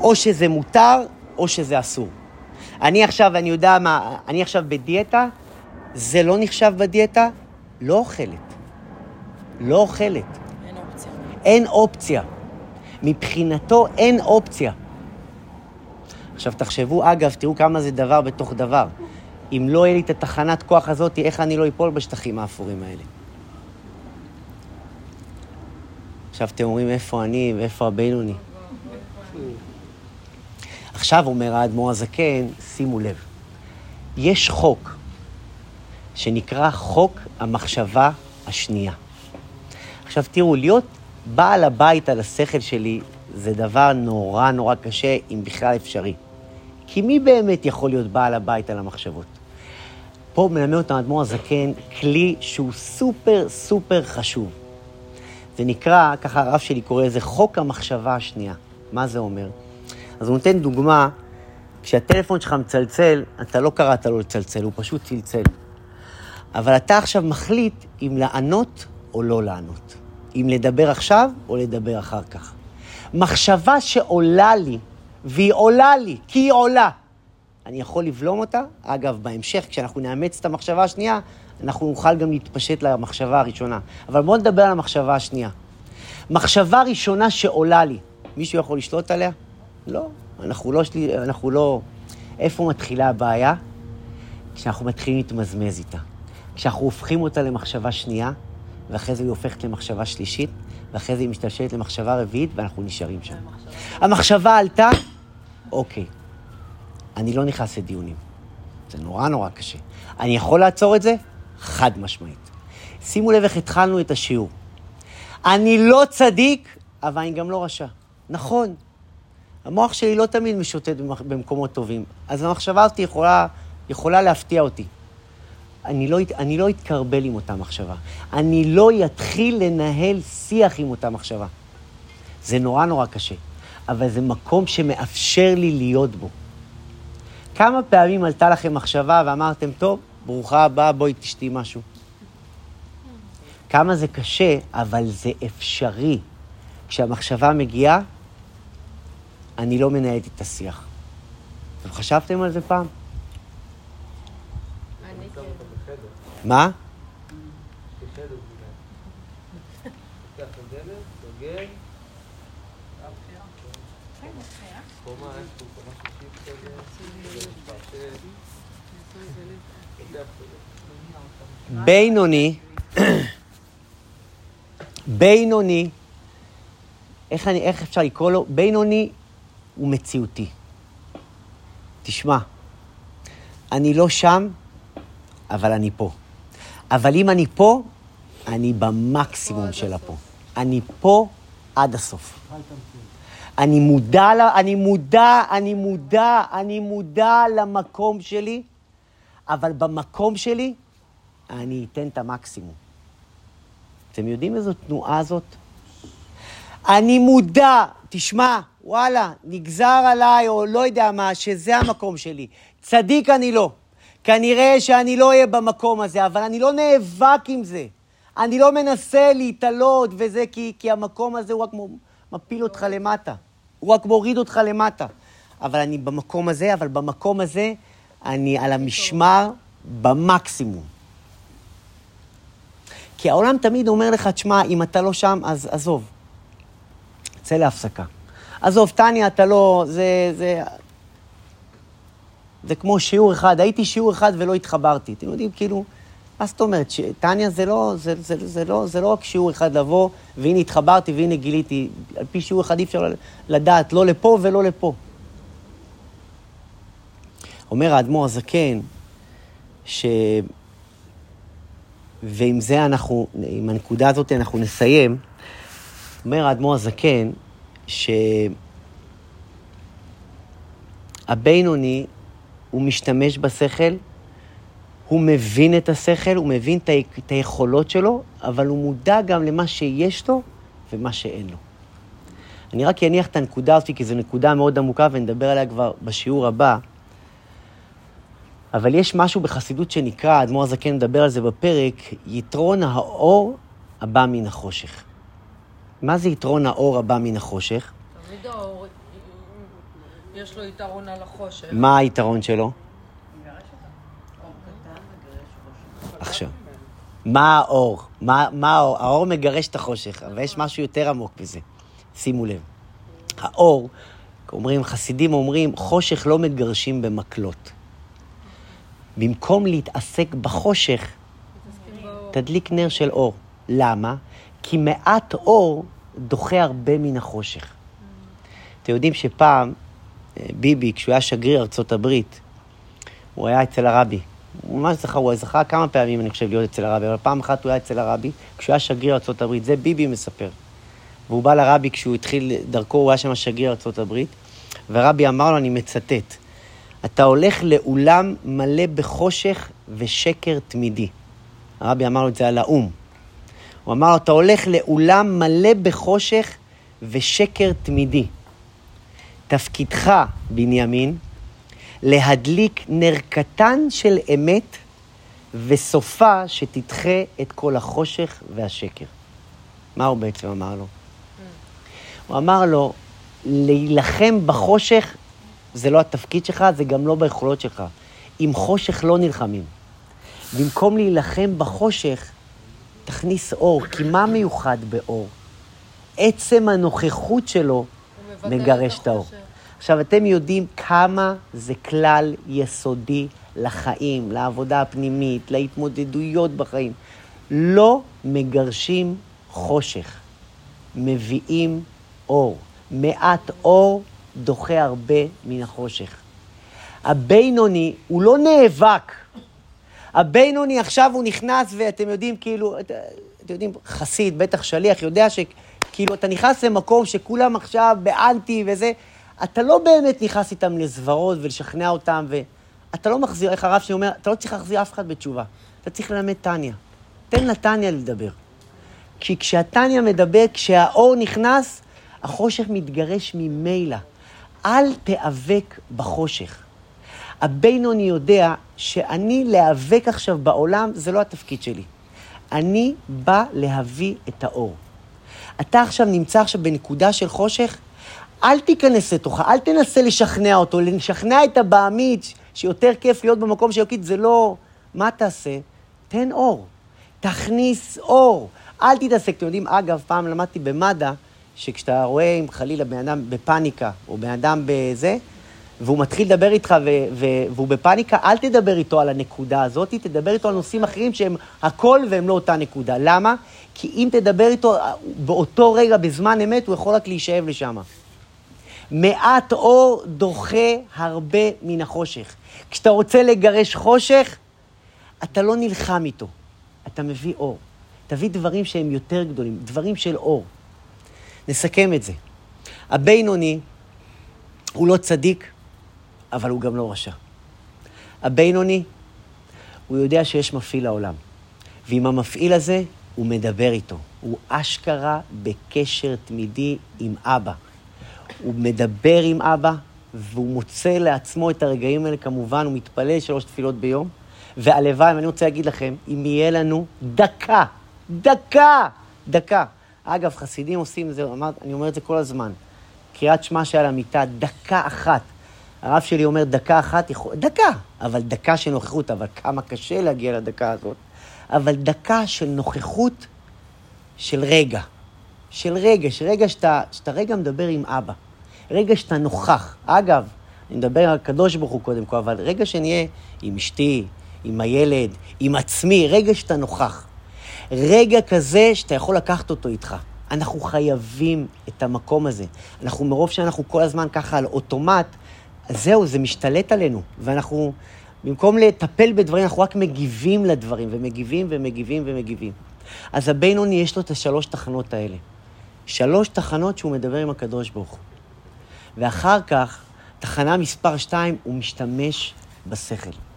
או שזה מותר, או שזה אסור. אני עכשיו, אני יודע מה, אני עכשיו בדיאטה, זה לא נחשב בדיאטה, לא אוכלת. לא אוכלת. אין אופציה. אין אופציה. מבחינתו אין אופציה. עכשיו תחשבו, אגב, תראו כמה זה דבר בתוך דבר. אם לא יהיה לי את התחנת כוח הזאת, איך אני לא אפול בשטחים האפורים האלה? עכשיו אתם אומרים, איפה אני ואיפה הבינוני? עכשיו אומר האדמו"ר הזקן, שימו לב, יש חוק שנקרא חוק המחשבה השנייה. עכשיו תראו, להיות בעל הבית על השכל שלי זה דבר נורא נורא קשה, אם בכלל אפשרי. כי מי באמת יכול להיות בעל הבית על המחשבות? פה מלמד אותנו האדמו"ר הזקן כלי שהוא סופר סופר חשוב. זה נקרא, ככה הרב שלי קורא לזה חוק המחשבה השנייה. מה זה אומר? אז הוא נותן דוגמה, כשהטלפון שלך מצלצל, אתה לא קראת לו לצלצל, הוא פשוט צלצל. אבל אתה עכשיו מחליט אם לענות או לא לענות. אם לדבר עכשיו או לדבר אחר כך. מחשבה שעולה לי, והיא עולה לי, כי היא עולה. אני יכול לבלום אותה. אגב, בהמשך, כשאנחנו נאמץ את המחשבה השנייה, אנחנו נוכל גם להתפשט למחשבה הראשונה. אבל בואו נדבר על המחשבה השנייה. מחשבה ראשונה שעולה לי, מישהו יכול לשלוט עליה? לא. אנחנו לא, שלי, אנחנו לא... איפה מתחילה הבעיה? כשאנחנו מתחילים להתמזמז איתה. כשאנחנו הופכים אותה למחשבה שנייה, ואחרי זה היא הופכת למחשבה שלישית, ואחרי זה היא משתלשלת למחשבה רביעית, ואנחנו נשארים שם. המחשבה עלתה, אוקיי, אני לא נכנס לדיונים. זה נורא נורא קשה. אני יכול לעצור את זה? חד משמעית. שימו לב איך התחלנו את השיעור. אני לא צדיק, אבל אני גם לא רשע. נכון, המוח שלי לא תמיד משוטט במקומות טובים, אז המחשבה הזאת יכולה, יכולה להפתיע אותי. אני לא, אני לא אתקרבל עם אותה מחשבה. אני לא אתחיל לנהל שיח עם אותה מחשבה. זה נורא נורא קשה, אבל זה מקום שמאפשר לי להיות בו. כמה פעמים עלתה לכם מחשבה ואמרתם, טוב, ברוכה הבאה, בואי תשתי משהו. כמה זה קשה, אבל זה אפשרי. כשהמחשבה מגיעה, אני לא מנהלת את השיח. אתם חשבתם על זה פעם? אני כן. מה? בינוני, בינוני, איך, אני, איך אפשר לקרוא לו? בינוני הוא מציאותי. תשמע, אני לא שם, אבל אני פה. אבל אם אני פה, אני במקסימום של הפה. אני פה עד הסוף. אני מודע, אני מודע, אני מודע, אני מודע למקום שלי, אבל במקום שלי אני אתן את המקסימום. אתם יודעים איזו תנועה זאת? אני מודע, תשמע, וואלה, נגזר עליי, או לא יודע מה, שזה המקום שלי. צדיק אני לא. כנראה שאני לא אהיה במקום הזה, אבל אני לא נאבק עם זה. אני לא מנסה להתעלות וזה, כי, כי המקום הזה הוא רק מפיל אותך למטה. הוא רק מוריד אותך למטה. אבל אני במקום הזה, אבל במקום הזה אני על המשמר במקסימום. כי העולם תמיד אומר לך, תשמע, אם אתה לא שם, אז עזוב. צא להפסקה. עזוב, טניה, אתה לא... זה... זה... זה כמו שיעור אחד, הייתי שיעור אחד ולא התחברתי. אתם יודעים, כאילו, מה זאת אומרת? ש... טניה זה לא, זה, זה, זה, לא, זה לא רק שיעור אחד לבוא, והנה התחברתי והנה גיליתי. על פי שיעור אחד אי אפשר לדעת, לא לפה ולא לפה. אומר האדמו"ר הזקן, ש... ועם זה אנחנו, עם הנקודה הזאת אנחנו נסיים. אומר האדמו"ר הזקן, שהבינוני, הוא משתמש בשכל, הוא מבין את השכל, הוא מבין את ה- את היכולות שלו, אבל הוא מודע גם למה שיש לו ומה שאין לו. אני רק אניח את הנקודה הזאת, כי זו נקודה מאוד עמוקה, ונדבר עליה כבר בשיעור הבא. אבל יש משהו בחסידות שנקרא, האדמו"ר הזקן מדבר על זה בפרק, יתרון האור הבא מן החושך. מה זה יתרון האור הבא מן החושך? תמיד האור, יש לו יתרון על החושך. מה היתרון שלו? עכשיו, מה האור? מה, מה האור? האור מגרש את החושך, אבל יש משהו יותר עמוק בזה. שימו לב. האור, אומרים, חסידים אומרים, חושך לא מגרשים במקלות. במקום להתעסק בחושך, תדליק נר של אור. למה? כי מעט אור דוחה הרבה מן החושך. אתם יודעים שפעם, אה, ביבי, כשהוא היה שגריר ארצות הברית, הוא היה אצל הרבי. הוא ממש זכה, הוא זכה כמה פעמים, אני חושב, להיות אצל הרבי, אבל פעם אחת הוא היה אצל הרבי, כשהוא היה שגריר ארצות הברית. זה ביבי מספר. והוא בא לרבי כשהוא התחיל דרכו, הוא היה שם שגריר ארצות הברית, והרבי אמר לו, אני מצטט, אתה הולך לאולם מלא בחושך ושקר תמידי. הרבי אמר לו את זה על האו"ם. הוא אמר לו, אתה הולך לאולם מלא בחושך ושקר תמידי. תפקידך, בנימין, להדליק נר קטן של אמת, וסופה שתדחה את כל החושך והשקר. מה הוא בעצם אמר לו? הוא אמר לו, להילחם בחושך זה לא התפקיד שלך, זה גם לא ביכולות שלך. עם חושך לא נלחמים. במקום להילחם בחושך, תכניס אור, כי מה מיוחד באור? עצם הנוכחות שלו מגרש את האור. עכשיו, אתם יודעים כמה זה כלל יסודי לחיים, לעבודה הפנימית, להתמודדויות בחיים. לא מגרשים חושך, מביאים אור. מעט אור דוחה הרבה מן החושך. הבינוני, הוא לא נאבק. הבינוני עכשיו הוא נכנס, ואתם יודעים, כאילו, את- אתם יודעים, חסיד, בטח שליח, יודע שכאילו, אתה נכנס למקום שכולם עכשיו באנטי וזה, אתה לא באמת נכנס איתם לזוועות ולשכנע אותם, ואתה לא מחזיר, איך הרב שלי אומר, אתה לא צריך להחזיר אף אחד בתשובה. אתה צריך ללמד טניה. תן לטניה לדבר. כי כשהטניה מדבר, כשהאור נכנס, החושך מתגרש ממילא. אל תיאבק בחושך. הבינוני יודע שאני להיאבק עכשיו בעולם, זה לא התפקיד שלי. אני בא להביא את האור. אתה עכשיו נמצא עכשיו בנקודה של חושך, אל תיכנס לתוכה, אל תנסה לשכנע אותו, לשכנע את הבעמית שיותר כיף להיות במקום של אלוקית, זה לא... מה תעשה? תן אור. תכניס אור. אל תתעסק. אתם יודעים, אגב, פעם למדתי במד"א, שכשאתה רואה אם חלילה בן אדם בפאניקה, או בן אדם בזה, והוא מתחיל לדבר איתך ו- ו- והוא בפאניקה, אל תדבר איתו על הנקודה הזאת, תדבר איתו על נושאים אחרים שהם הכל והם לא אותה נקודה. למה? כי אם תדבר איתו באותו רגע, בזמן אמת, הוא יכול רק להישאב לשם. מעט אור דוחה הרבה מן החושך. כשאתה רוצה לגרש חושך, אתה לא נלחם איתו, אתה מביא אור. תביא דברים שהם יותר גדולים, דברים של אור. נסכם את זה. הבינוני הוא לא צדיק, אבל הוא גם לא רשע. הבינוני, הוא יודע שיש מפעיל לעולם. ועם המפעיל הזה, הוא מדבר איתו. הוא אשכרה בקשר תמידי עם אבא. הוא מדבר עם אבא, והוא מוצא לעצמו את הרגעים האלה, כמובן, הוא מתפלל שלוש תפילות ביום. והלוואי, ואני רוצה להגיד לכם, אם יהיה לנו דקה, דקה, דקה. אגב, חסידים עושים את זה, אמר, אני אומר את זה כל הזמן. קריאת שמע שעל המיטה, דקה אחת. הרב שלי אומר, דקה אחת, יכול... דקה, אבל דקה של נוכחות, אבל כמה קשה להגיע לדקה הזאת. אבל דקה של נוכחות של רגע. של רגע, של רגע שאתה, שאתה רגע מדבר עם אבא. רגע שאתה נוכח. אגב, אני מדבר על הקדוש ברוך הוא קודם כל, אבל רגע שנהיה עם אשתי, עם הילד, עם עצמי, רגע שאתה נוכח. רגע כזה שאתה יכול לקחת אותו איתך. אנחנו חייבים את המקום הזה. אנחנו, מרוב שאנחנו כל הזמן ככה על אוטומט, זהו, זה משתלט עלינו. ואנחנו, במקום לטפל בדברים, אנחנו רק מגיבים לדברים, ומגיבים ומגיבים ומגיבים. אז הבינוני יש לו את השלוש תחנות האלה. שלוש תחנות שהוא מדבר עם הקדוש ברוך הוא. ואחר כך, תחנה מספר שתיים, הוא משתמש בשכל.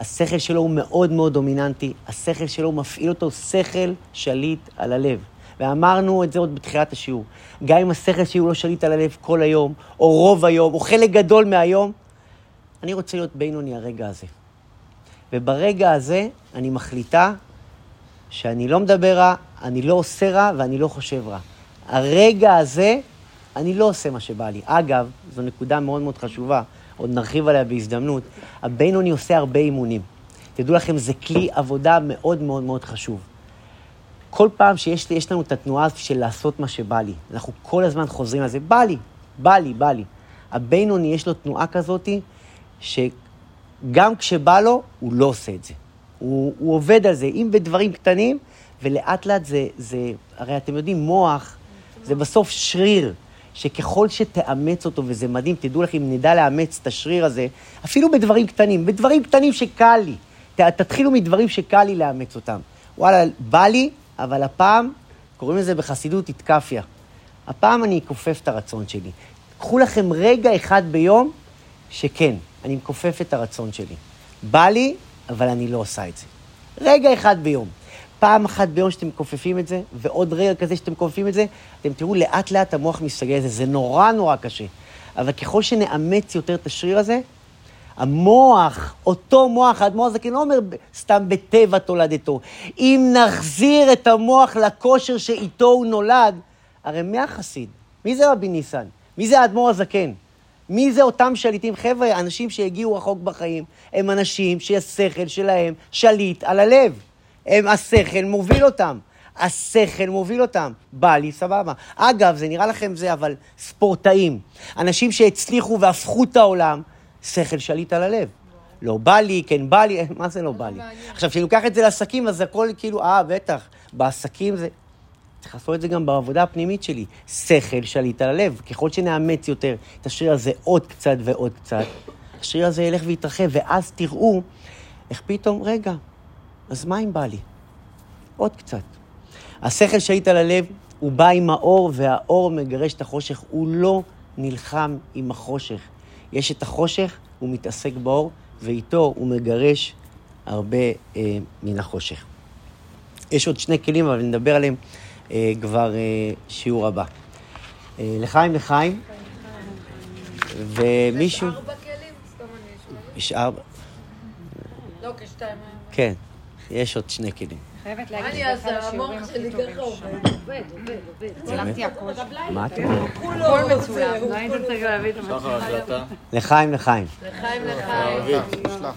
השכל שלו הוא מאוד מאוד דומיננטי, השכל שלו מפעיל אותו שכל שליט על הלב. ואמרנו את זה עוד בתחילת השיעור. גם אם השכל שלי הוא לא שליט על הלב כל היום, או רוב היום, או חלק גדול מהיום, אני רוצה להיות בינוני הרגע הזה. וברגע הזה אני מחליטה שאני לא מדבר רע, אני לא עושה רע ואני לא חושב רע. הרגע הזה, אני לא עושה מה שבא לי. אגב, זו נקודה מאוד מאוד חשובה, עוד נרחיב עליה בהזדמנות. הבינוני עושה הרבה אימונים. תדעו לכם, זה כלי עבודה מאוד מאוד מאוד חשוב. כל פעם שיש לי, לנו את התנועה של לעשות מה שבא לי, אנחנו כל הזמן חוזרים על זה, בא לי, בא לי, בא לי. הבינוני יש לו תנועה כזאתי, שגם כשבא לו, הוא לא עושה את זה. הוא, הוא עובד על זה, אם בדברים קטנים, ולאט לאט זה, זה, הרי אתם יודעים, מוח זה בסוף שריר, שככל שתאמץ אותו, וזה מדהים, תדעו לכם, אם נדע לאמץ את השריר הזה, אפילו בדברים קטנים, בדברים קטנים שקל לי. ת, תתחילו מדברים שקל לי לאמץ אותם. וואלה, בא לי, אבל הפעם, קוראים לזה בחסידות איתקפיה. הפעם אני אכופף את הרצון שלי. קחו לכם רגע אחד ביום, שכן, אני מכופף את הרצון שלי. בא לי, אבל אני לא עושה את זה. רגע אחד ביום. פעם אחת ביום שאתם מכופפים את זה, ועוד רגע כזה שאתם מכופפים את זה, אתם תראו לאט לאט המוח מסתגל לזה. זה נורא נורא קשה. אבל ככל שנאמץ יותר את השריר הזה, המוח, אותו מוח, האדמו"ר הזקן לא אומר סתם בטבע תולדתו. אם נחזיר את המוח לכושר שאיתו הוא נולד, הרי מי החסיד? מי זה רבי ניסן? מי זה האדמו"ר הזקן? מי זה אותם שליטים? חבר'ה, אנשים שהגיעו רחוק בחיים, הם אנשים שהשכל שלהם שליט על הלב. הם, השכל מוביל אותם. השכל מוביל אותם. בא לי, סבבה. אגב, זה נראה לכם זה, אבל ספורטאים, אנשים שהצליחו והפכו את העולם, שכל שליט על הלב. לא בא לי, כן בא לי, מה זה לא בא לי? עכשיו, כשאני לוקח את זה לעסקים, אז הכל כאילו, אה, בטח, בעסקים זה... צריך לעשות את זה גם בעבודה הפנימית שלי. שכל שליט על הלב. ככל שנאמץ יותר את השריר הזה עוד קצת ועוד קצת, השריר הזה ילך ויתרחב, ואז תראו איך פתאום, רגע, אז מה אם בא לי? עוד קצת. השכל שליט על הלב, הוא בא עם האור, והאור מגרש את החושך. הוא לא נלחם עם החושך. יש את החושך, הוא מתעסק באור, ואיתו הוא מגרש הרבה אה, מן החושך. יש עוד שני כלים, אבל נדבר עליהם אה, כבר אה, שיעור הבא. אה, לחיים, לחיים. ומישהו... יש ארבע כלים? סתם אני שואלת. יש ארבע. לא, כשתיים. כן, יש עוד שני כלים. חייבת להגיד, אני זה אחד? השיעורים הכי שלי טובים שם. עובד, עובד, עובד, עובד. צילמתי הכל. מה את אומרת? הכל מצוין. לא היית צריך להביא את הקלטה. לחיים, לחיים. לחיים לחיים. תודה,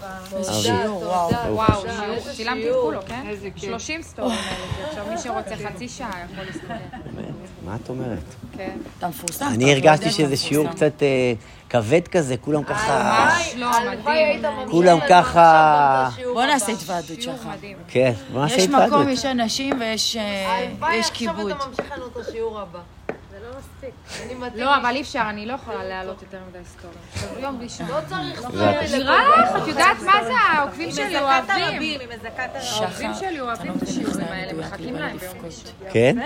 שיעור, וואו. צילמתי את. כולו, כן? איזה כיף. 30 סטורים האלה. עכשיו מי שרוצה חצי שעה יכול להסתכל. מה את אומרת? כן. אתה מפורסם. אני הרגשתי שזה שיעור. קצת אה, כבד כזה, כולם ככה... ממש לא, מדהים. כולם ככה- בוא. נעשה התוועדות שלך. כן, מה יש עשית מקום, יש אנשים ויש אה, הלוואי יש עכשיו כיבוד. אתה ממשיך לנו את השיעור הבא. לא מספיק. לא, אבל אי אפשר, אני לא יכולה להעלות יותר מדי יום ראשון. לא צריך נראה לך, את יודעת מה זה העוקבים שלי אוהבים. היא מזכת העוקבים שלי אוהבים את לא השיעורים האלה, מחכים להם ביום ראשון. כן?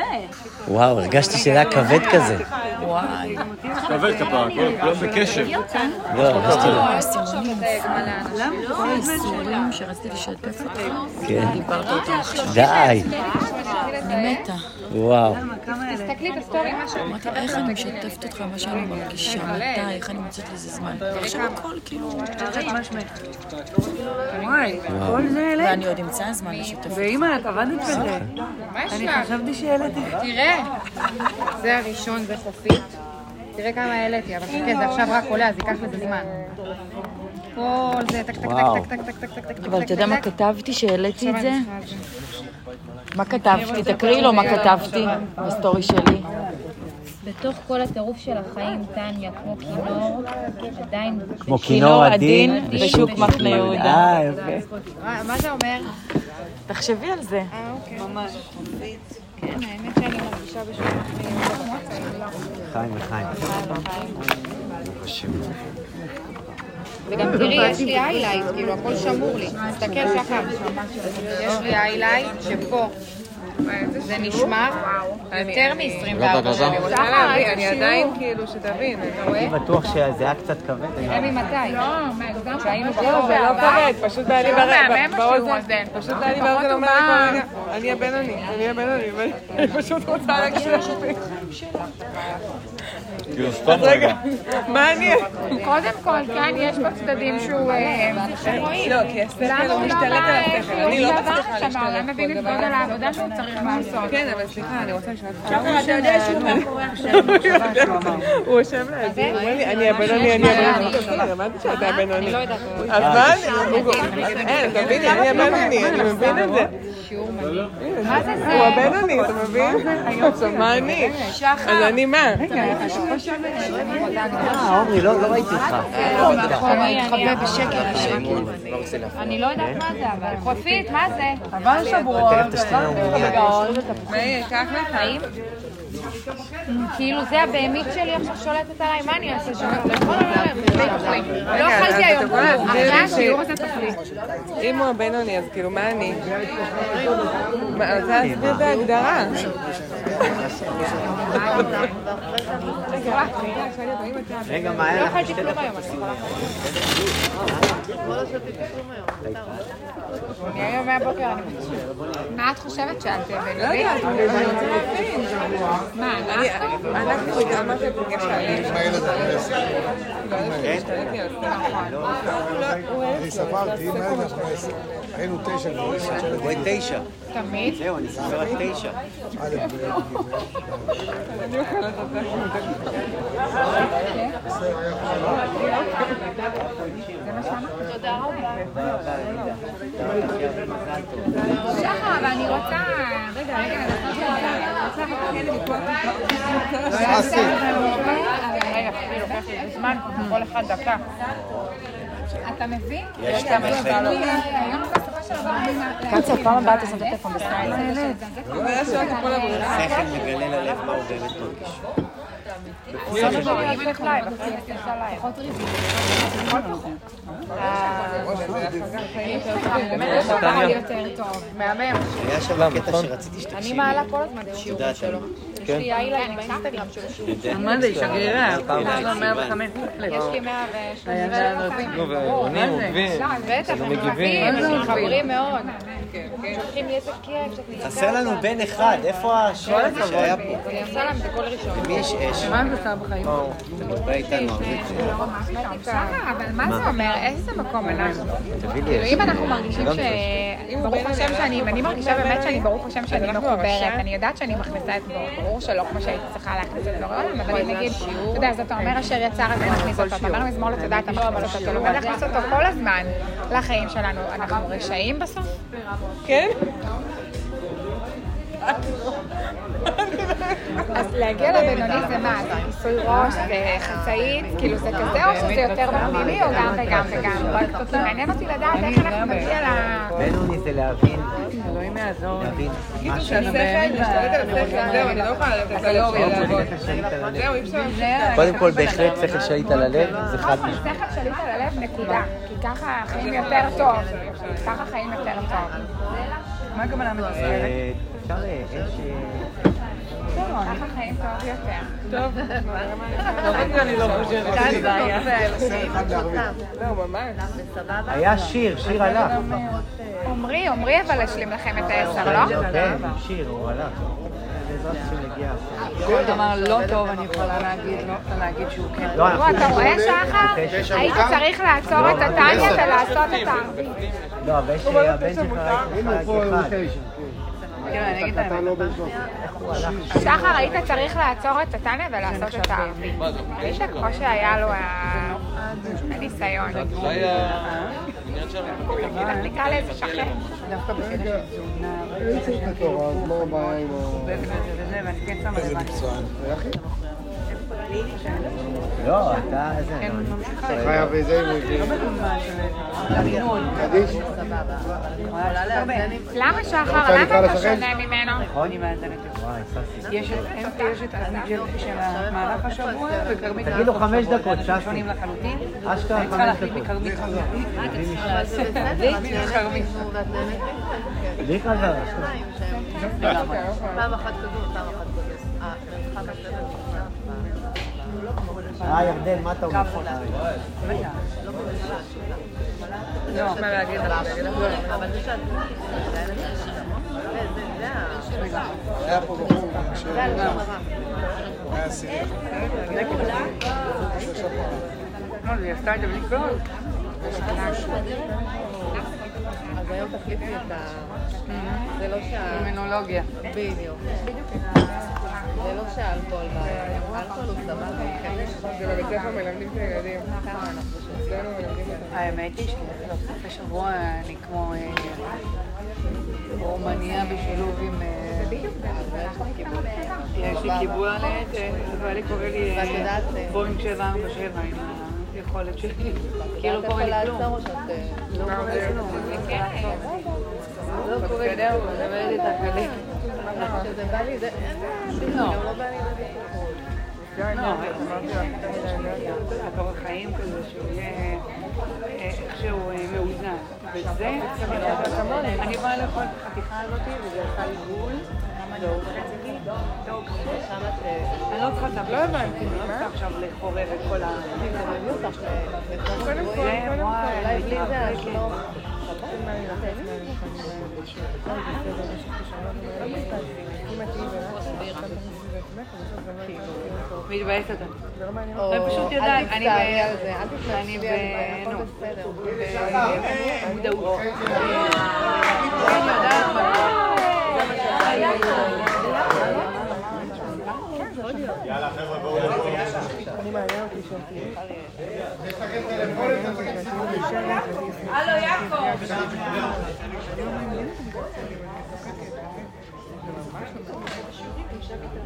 וואו, הרגשתי שזה היה כבד כזה. וואי. עובד כפרה, כולם בקשב. לא, הרגשתי לא. למה? כל האיסורים שרציתי לשתף אותך, כן. דיברת אותם עכשיו. די. אני מתה. וואו. תסתכלי את הסטורי, מה שאני אמרתי, איך אני משתפת אותך, מה שאני מרגישה, מתי, איך אני מוצאת לזה זמן. עכשיו הכל כאילו... מה שמך? וואי, כל זה אלה? ואני עוד אמצא זמן לשתף אותך. ואמא, את עבדת בזה. מה יש אני? חשבתי שהעליתי. תראה, זה הראשון, זה חופית. תראה כמה העליתי, אבל חכה, זה עכשיו רק עולה, אז ייקח לזה זמן. כל זה, טק טק וואו. טק טק טק טק טק טק אבל אתה יודע מה כתבתי שהעליתי את זה? מה כתבתי? תקריא לו מה כתבתי בסטורי שלי. בתוך כל הטירוף של החיים, טניה, כמו כינור, עדיין... כמו כינור עדין בשוק מחנה יהודה. אה, יפה. מה- מה זה אומר? תחשבי על זה. אה, אוקיי. ממש. כן, האמת שאני מרגישה בשביל לחיים, לחיים. וגם תראי, יש לי איילייט, כאילו, הכל שמור לי. תסתכל שחר. יש לי איילייט שפה. זה נשמר יותר מ-24 שעות. אני רוצה להבין, אני עדיין כאילו, שתבין. אני בטוח שזה היה קצת כבד. אני- אבי, מתי? כשהיינו לא, זה לא בחור. כבד, פשוט היה לי באוזן. פשוט היה לי באוזן אומר לי טובה. כל רגע, אני הבינוני, אני הבינוני, ואני פשוט רוצה להקשיב לשופט. כאילו, סתם אז רגע, מה אני? קודם כל, כן, יש בו צדדים שהוא... אה. לא, כי למה הוא הוא לא משתלט על השכל, חיוב אני לא מצליחה להשתלט העולם מבין את גודל. העבודה שהוא צריך. כן, אבל סליחה, אני רוצה לשאול אותך. אתה יודע שהוא מאחורי הוא יושב לידי, הוא אומר לי, אני הבינוני, אני הבינוני. בסדר, הבנתי שאתה הבינוני. אני לא יודעת. אז מה אני? אין, תביני, אני הבינוני, אני מבין את זה. מה זה זה? הוא הבינוני, אתה מבין? עכשיו, מה אני? אז אני מה? אה, עומרי, לא לא ראיתי אותך. אני לא יודעת מה זה, אבל חופית, מה זה? אבל שבועות. rồi. Mấy người khác hết thấy כאילו זה הבהמית שלי עכשיו שולטת עליי, מה אני אעשה שם? לא לא אכלתי היום כלום, אחרי השיעור הזה תאכלי. אם הוא הבינוני, אז כאילו, מה אני? רוצה להסביר את ההגדרה. רגע, מה לא היה לך אכלתי שתי כלום דקות? היום, אני יכולה. אני היום מהבוקר, אני... מה את חושבת שאת לא בינונית? יודעת, אני רוצה להבין. מה, אנחנו מה שפוגש עליהם. אני ספרתי, אם היה לך עשר. היינו תשע, רואה תשע. תמיד? זהו, אני סופר רק תשע. אני אוכלת אותה. תודה רבה. שחר, אבל אני רוצה... רגע, רגע, אתה מבין? יש דבר. קצר, פעם הבאה תשים את הטלפון בסטייל. שכל מגלה ללב מה הוא באמת מרגיש. אני. מעלה כל הזמן יודעת, שלו. יש לי איילייט באינסטגרם של השיעור. יודע. מה זה, היא שגרירה? יש הייתי 105 יש לי 130 היה ערבים. נו, ועונים, עוקבים. בטח, הם. מגיבים, הם מתחברים מאוד. כיף שאת חסר לנו בן אחד, איפה השיר הזה שהיה פה? אני. למי יש אש? מה את עושה בחיים? איתנו הרבה. שחר, אבל מה זה אומר? איזה מקום אנחנו? כאילו. אם אנחנו מרגישים גם ש... ברוך השם שאני, אני מרגישה באמת שאני ברוך השם שאני מחוברת, אני יודעת שאני מכניסה את בור, ברור שלא כמו שהייתי צריכה להכניס את בור העולם, אבל אם נגיד, אתה יודע, אז אתה אומר אשר יצר אז אני מכניס אותו, אתה אומר מזמור לתודה, אתה מכניס אותו, אתה לומד להכניס אותו כל הזמן לחיים שלנו, אנחנו רשעים בסוף? כן? אז להגיע לבינוני זה מה? זה כיסוי ראש, זה חצאית, כאילו זה כזה או שזה יותר בפנימי או גם וגם וגם? רק מעניין אותי לדעת איך אנחנו נגיע ל... בינוני זה להבין, אלוהים יעזור. להבין מה ש... שהשכל, משתלט על השכל, זהו, אני לא יכולה לתת ללב לעבוד. זהו, אי אפשר. קודם כל, בהחלט שכל שליט על הלב, זה חד משמעי. שכל שליט על הלב, נקודה. כי ככה חיים יותר טוב. ככה חיים יותר טוב. מה הכוונה? אה, אפשר אה, אש... אה, ככה חיים טוב יותר. טוב, אני לא חושבת שזה ממש. היה שיר, שיר הלך. עמרי, עמרי אבל השלים לכם את העשר, לא? כן, שיר, הוא הלך. כל דבר לא טוב אני יכולה להגיד, לא יכולה להגיד שהוא כן. לא, אתה רואה, שחר? היית צריך לעצור את הטניה ולעשות את הערבית. לא, אבל יש הבן שלך האמת. לא. שחר, היית צריך לעצור את הטניה ולעשות את הערבית. ראית כמו שהיה לו הניסיון. נקרא לאיזה שכן. דווקא בקטע של תזונה, אין צריך את התורה, אז מה הבעיה עם ה... כן איזה. מקצוען. לא, אתה... זה... כן, לא. חיה וזה, הוא הביא. לא הלימוד. קדיש. למה שחר? למה אתה? שונה ממנו? ססי. יש את יש את התוכנית של- המהלך השבוע, וכרמית תגיד לו בסוף חמש דקות, ששי. שונים לחלוטין. אשכרה אני צריכה חמש דקות. מכרמית חזרה. פעם אחת כזו, פעם אחת כזו. אה. אה, ירדן, מה אתה אומר? לא, היה פה בחור. היה עשירי. לא, היא עשתה את זה בלי קול. אז היום תחליפי את ה... זה לא שה... קרימינולוגיה. בדיוק. זה לא שהאלכוהול בעיה. האלכוהול הוא סבבה. זה בבית ספר מלמדים את הילדים. אותם. האמת היא שבסופי שבוע אני כמו... אה, רומניה בשילוב עם... אה, יש לי קיבוע על אה, ואלי קורא לי אה, אה, בואינג 747 עם היכולת שלי. כאילו את קורה יכולה לי כלום. אה, לא קורה לי כלום. לא קורה לי כלום, אני מדברת איתך עליך. כשזה בא לי, זה... גם לא בא לי חיים כזה, שהוא יהיה איכשהו מאוזן. וזה, אני באה לאכול את החתיכה הזאת, וזה עשה לי. זהו. אני לא צריכה את לא הבנתי, לא? צריכה עכשיו לחורר את כל ה... קודם כל, קודם כל. אולי בלי זה, אז לא... מתבאסת אתה. או, אני פשוט אל יודעת, אני תצטערי ב... על זה, אל תצטערי אני על זה, ב... הכל נו. בסדר. מודעות. אני יודעת מה יאללה חבר'ה בואו נעבור. אני מעניין אותי שאותי. הלו, יעקב. Gracias.